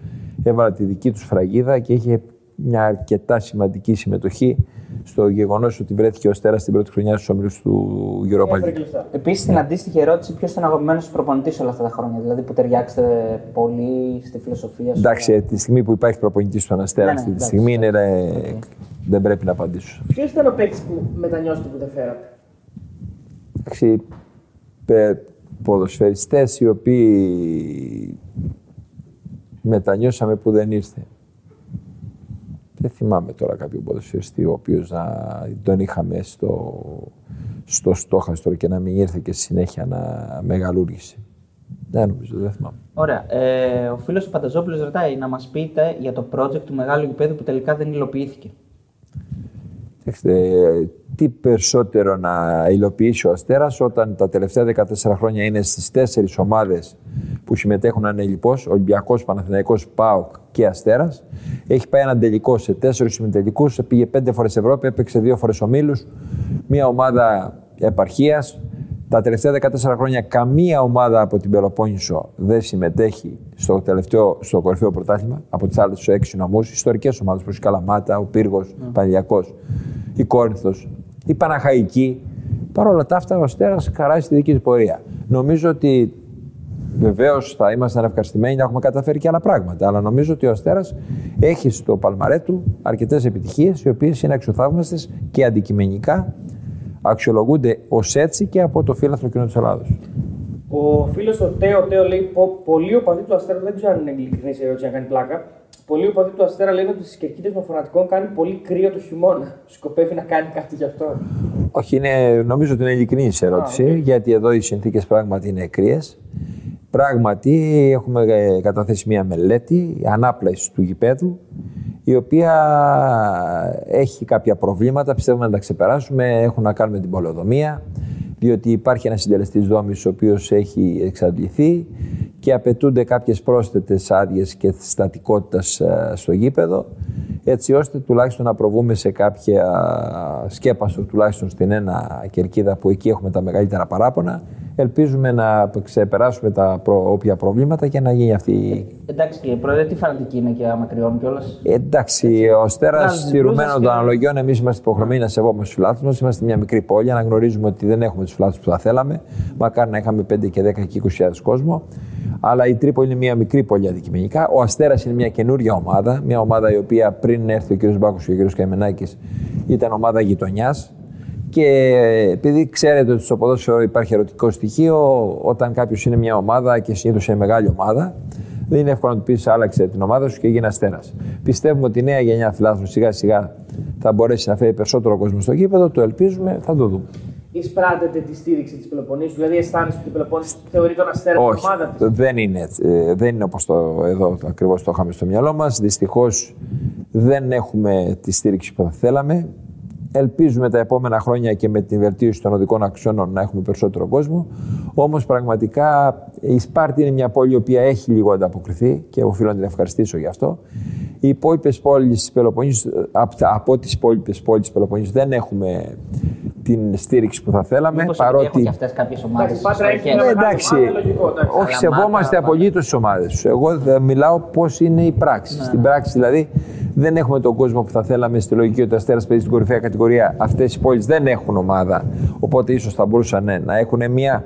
έβαλε τη δική του σφραγίδα και είχε μια αρκετά σημαντική συμμετοχή στο γεγονός ότι βρέθηκε ο Στέρα στην πρώτη χρονιά στους ομίλους του Europa Έφερε League. και λεφτά. Επίση, την αντίστοιχη ερώτηση, ποιος ήταν αγαπημένος προπονητής όλα αυτά τα χρόνια. Δηλαδή που ταιριάξετε πολύ στη φιλοσοφία σου; Εντάξει, ε, τη στιγμή που υπάρχει προπονητής στον Αστέρα Ναι, ναι, αυτή τη εντάξει, στιγμή είναι, ε, δεν πρέπει να απαντήσω. Ποιος ήταν ο παίκτης που μετανιώσετε που δεν φέρατε; Εντάξει, πε- ποδοσφαιριστές οι οποίοι μετανιώσαμε που δεν ήρθε. Δεν θυμάμαι τώρα κάποιο ποδοσφαιριστή ο οποίος να τον είχαμε στο, στο στόχαστρο και να μην ήρθε και στη συνέχεια να μεγαλούργησε. Δεν νομίζω, δεν θυμάμαι. Ωραία. Ε, ο φίλος ο Πανταζόπουλος ρωτάει να μας πείτε για το project του μεγάλου γηπέδου που τελικά δεν υλοποιήθηκε. Κοιτάξτε, τι περισσότερο να υλοποιήσει ο Αστέρας όταν τα τελευταία 14 χρόνια είναι στις τέσσερις ομάδες που συμμετέχουν ανελειπώς, Ολυμπιακός, Παναθηναϊκός, ΠΑΟΚ και Αστέρας. Έχει πάει έναν τελικό σε τέσσερις συμμετελικούς, πήγε πέντε φορές Ευρώπη, έπαιξε δύο φορές ομίλους, μια ομάδα επαρχίας. Τα τελευταία 14 χρόνια καμία ομάδα από την Πελοπόννησο δεν συμμετέχει στο, τελευταίο, στο κορυφαίο πρωτάθλημα από τις άλλες τους έξι νομούς, ιστορικές ομάδες όπως η Καλαμάτα, ο Πύργος, ο Πανηλιακός, η Κόρινθος, η Παναχαϊκή. Παρ' όλα τα αυτά ο Αστέρας χαράζει τη δική του πορεία. Νομίζω ότι Βεβαίως θα ήμασταν ευχαριστημένοι να έχουμε καταφέρει και άλλα πράγματα. Αλλά νομίζω ότι ο Αστέρας έχει στο παλμαρέ του αρκετές επιτυχίες, οι οποίες είναι αξιοθαύμαστες και αντικειμενικά αξιολογούνται ως έτσι και από το φύλαθρο κοινό της Ελλάδος. Ο φίλος ο Τέο Τέο λέει: «Πο- Πολλοί οπαδοί του Αστέρα, δεν ξέρω αν είναι ειλικρινή η ερώτηση, αν κάνει πλάκα. Πολλοί οπαδοί του Αστέρα λένε ότι στι κερκίδε των φανατικών κάνει πολύ κρύο το χειμώνα. Σκοπεύει να κάνει κάτι γι' αυτό. Όχι, είναι, νομίζω ότι είναι ειλικρινή η ερώτηση, γιατί εδώ οι συνθήκες πράγματι είναι κρύε. Πράγματι, έχουμε ε, καταθέσει μια μελέτη ανάπλασης του γηπέδου, η οποία έχει κάποια προβλήματα, πιστεύουμε να τα ξεπεράσουμε, έχουν να κάνουν με την πολεοδομία, διότι υπάρχει ένας συντελεστής δόμης ο οποίος έχει εξαντληθεί και απαιτούνται κάποιες πρόσθετες άδειες και στατικότητας ε, στο γήπεδο, έτσι ώστε τουλάχιστον να προβούμε σε κάποια σκέπαστο, τουλάχιστον στην ένα κερκίδα που εκεί έχουμε τα μεγαλύτερα παράπονα. Ελπίζουμε να ξεπεράσουμε τα προ- όποια προβλήματα και να γίνει αυτή η Εντάξει κύριε Πρόεδρε, τι φανατική είναι και μακριών κιόλας; Εντάξει, ο Στέρα Βγάζει τις στηρουμένο μπλούζες των και- αναλογιών, εμείς είμαστε υποχρεωμένοι να σεβόμαστε τους φιλάθλου μας. Είμαστε μια μικρή πόλη, αναγνωρίζουμε ότι δεν έχουμε τους φιλάθλου που θα θέλαμε. Μακάρι να είχαμε 5 και 10 και 20.000 κόσμο. Αλλά η Τρίπολη είναι μια μικρή πόλη αντικειμενικά. Ο Αστέρας είναι μια καινούργια ομάδα. Μια ομάδα η οποία πριν έρθει ο κ. Μπάκος και ο κ. Καημενάκης ήταν ομάδα γειτονιάς. Και επειδή ξέρετε ότι στο ποδόσφαιρο υπάρχει ερωτικό στοιχείο, όταν κάποιος είναι μια ομάδα και συνήθως είναι μεγάλη ομάδα, δεν είναι εύκολο να του πεις άλλαξε την ομάδα σου και γίνει αστέρα. Πιστεύουμε ότι η νέα γενιά φιλάθλων σιγά σιγά θα μπορέσει να φέρει περισσότερο κόσμο στο γήπεδο. Το ελπίζουμε, θα το δούμε. Εισπράττετε τη στήριξη της Πελοποννήσου, δηλαδή αισθάνεστε ότι η Πελοπόννησο θεωρεί τον Αστέρα την Όχι, ομάδα της; δεν είναι, έτσι. Ε, δεν είναι όπως το, εδώ ακριβώς το είχαμε στο μυαλό μας. Δυστυχώς δεν έχουμε τη στήριξη που θα θέλαμε. Ελπίζουμε τα επόμενα χρόνια και με την βελτίωση των οδικών αξιώνων να έχουμε περισσότερο κόσμο. Όμως πραγματικά η Σπάρτη είναι μια πόλη η οποία έχει λίγο ανταποκριθεί και οφείλω να την ευχαριστήσω γι' αυτό. Οι υπόλοιπες πόλεις της Πελοποννήσου, από, από τις υπόλοιπες πόλεις της Πελοποννήσου, δεν έχουμε την στήριξη που θα θέλαμε. Μήπως παρότι... έχουν και αυτές κάποιες ομάδες. Εντάξει, Πάτρα έχει Ε, μια μεγάλη εντάξει. ομάδα, λογικό, εντάξει. Όχι, Καλαμάτα, σεβόμαστε Πα- απολύτως τις ομάδες τους. Εγώ θα μιλάω πώς είναι η πράξη. Στην πράξη δηλαδή δεν έχουμε τον κόσμο που θα θέλαμε στη λογική ότι ο Αστέρας παίζει στην κορυφαία κατηγορία. Αυτές οι πόλεις δεν έχουν ομάδα. Οπότε ίσως θα μπορούσαν ναι, να έχουν μια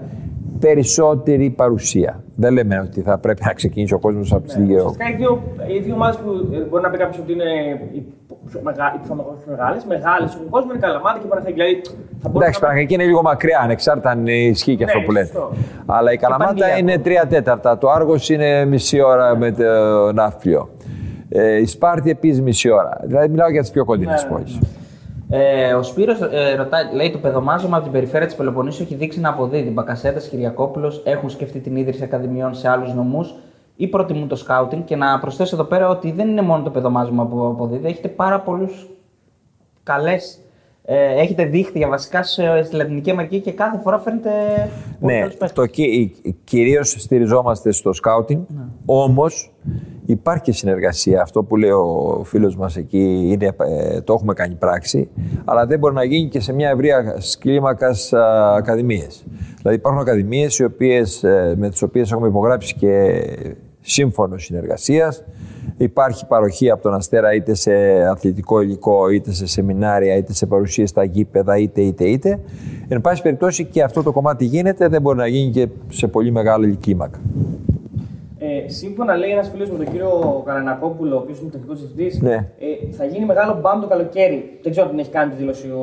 περισσότερη παρουσία. Δεν λέμε ότι θα πρέπει να ξεκινήσει ο κόσμος από τις δύο. Ουσιαστικά οι δύο, οι δύο ομάδες που ε, μπορεί να πει κάποιος ότι είναι οι πιο μεγα- οι πιο μεγάλες, μεγάλες στον κόσμο είναι Καλαμάτα και Παναθηναϊκή. Δηλαδή θα μπορούσε Εντάξει, να Παναγιακή είναι λίγο μακριά, ανεξάρτητα αν ισχύει και αυτό Ναι, που λέτε. σωστό. Αλλά η Καλαμάτα Πανηγυριακό. είναι τρία τέταρτα. Το Άργος είναι μισή ώρα με το ναύπλιο. Ε, η Σπάρτη επίσης μισή ώρα. Δηλαδή μιλάω για τις πιο κοντινές Ναι, ναι, πόλει. Ε, ο Σπύρος ε, ρωτάει, λέει το παιδομάζωμα από την περιφέρεια της Πελοποννήσου έχει δείξει να αποδίδει. Μπακασέτας, Κυριακόπουλος έχουν σκεφτεί την ίδρυση ακαδημιών σε άλλους νομούς ή προτιμούν το σκάουτινγκ. Και να προσθέσω εδώ πέρα ότι δεν είναι μόνο το παιδομάζωμα που αποδίδει, έχετε πάρα πολλούς καλές. Ε, έχετε δίχτυα βασικά σε- στη Λατινική Αμερική και κάθε φορά φαίνεται. πολύ Ναι, καλούς παίκτες. το, κυ- κυρίως στηριζόμαστε στο σκάουτινγκ, όμως υπάρχει και συνεργασία. Αυτό που λέει ο φίλος μας εκεί είναι, ε, το έχουμε κάνει πράξη, αλλά δεν μπορεί να γίνει και σε μια ευρεία κλίμακα ακαδημίες. Δηλαδή υπάρχουν ακαδημίες οι οποίες, ε, με τις οποίες έχουμε υπογράψει και σύμφωνος συνεργασίας. Υπάρχει παροχή από τον Αστέρα είτε σε αθλητικό υλικό, είτε σε σεμινάρια, είτε σε παρουσίες στα γήπεδα, είτε, είτε, είτε. Εν πάση περιπτώσει και αυτό το κομμάτι γίνεται, δεν μπορεί να γίνει και σε πολύ μεγάλη κλίμακα. Ε, σύμφωνα λέει ένας φίλος με τον κύριο Καρανακόπουλο, ο οποίος είναι τεχνικός διευθυντής, Ναι. ε, θα γίνει μεγάλο μπαμ το καλοκαίρι. Δεν ξέρω αν την έχει κάνει τη δήλωση ο,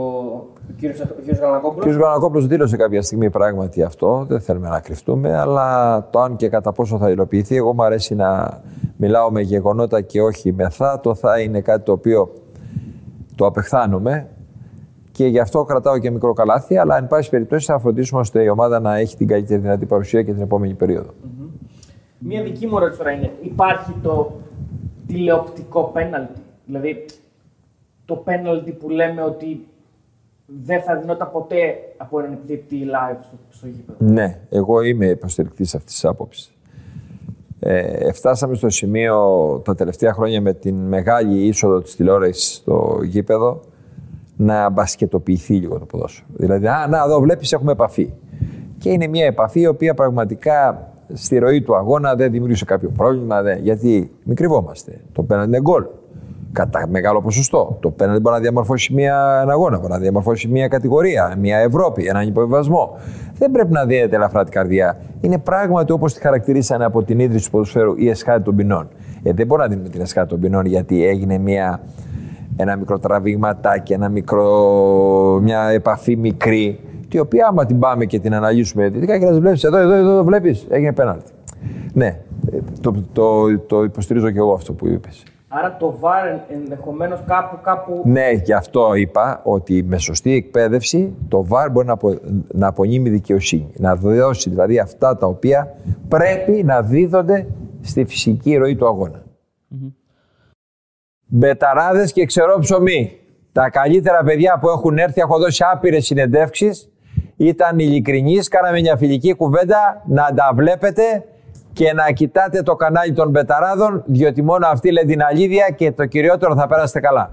ο κύριος ο κύριος Ο Καρανακόπουλος. κ. Γανακόπουλος δήλωσε κάποια στιγμή πράγματι αυτό, δεν θέλουμε να κρυφτούμε, αλλά το αν και κατά πόσο θα υλοποιηθεί, εγώ μου αρέσει να μιλάω με γεγονότα και όχι με θα. Το θα είναι κάτι το οποίο το απεχθάνομαι και γι' αυτό κρατάω και μικρό καλάθι, αλλά εν πάση περιπτώσει θα φροντίσουμε ώστε η ομάδα να έχει την καλύτερη δυνατή παρουσία και την επόμενη περίοδο. Μία δική μου ερώτηση τώρα είναι: Υπάρχει το τηλεοπτικό πέναλτι; Δηλαδή, το πέναλτι που λέμε ότι δεν θα δινόταν ποτέ από έναν επιθετή live στο, στο γήπεδο; Ναι, εγώ είμαι υποστηρικτής αυτής της άποψης. Ε, φτάσαμε στο σημείο τα τελευταία χρόνια με την μεγάλη είσοδο της τηλεόρασης στο γήπεδο να μπασκετοποιηθεί λίγο το ποδόσφαιρο. Δηλαδή, α, να, εδώ βλέπεις έχουμε επαφή. Και είναι μια επαφή η οποία πραγματικά στη ροή του αγώνα δεν δημιούργησε κάποιο πρόβλημα. Δεν, γιατί μην κρυβόμαστε. Το πέναντι είναι γκολ. Κατά μεγάλο ποσοστό. Το πέναντι μπορεί να διαμορφώσει μια, ένα αγώνα, μπορεί να διαμορφώσει μια κατηγορία, μια Ευρώπη, έναν υποβιβασμό. Δεν πρέπει να δίνεται ελαφρά την καρδιά. Είναι πράγματι όπως τη χαρακτηρίσανε από την ίδρυση του ποδοσφαίρου η εσχάτη των ποινών. Ε, δεν μπορούμε να δίνουμε την εσχάτη των ποινών γιατί έγινε μια, ένα μικρό τραβηγματάκι, ένα μικρό, μια επαφή μικρή, την οποία άμα την πάμε και την αναλύσουμε δυτικά και να της βλέπεις εδώ, εδώ, εδώ, εδώ βλέπεις, έγινε πέναλτι. Ναι, ε, το, το, το υποστηρίζω και εγώ αυτό που είπες. Άρα το VAR ενδεχομένως κάπου, κάπου. Ναι, γι' αυτό είπα ότι με σωστή εκπαίδευση το ΒΑΡ μπορεί να, απο, να απονείμει δικαιοσύνη. Να δώσει δηλαδή αυτά τα οποία πρέπει να δίδονται στη φυσική ροή του αγώνα. Μπεταράδες και ξερό ψωμί. Τα καλύτερα παιδιά που έχουν έρθει, έχω δώσει άπειρες συνεντεύξεις, ήταν ειλικρινείς, κάναμε μια φιλική κουβέντα, να τα βλέπετε και να κοιτάτε το κανάλι των Μπεταράδων, διότι μόνο αυτοί λένε την αλήθεια και το κυριότερο θα περάσετε καλά.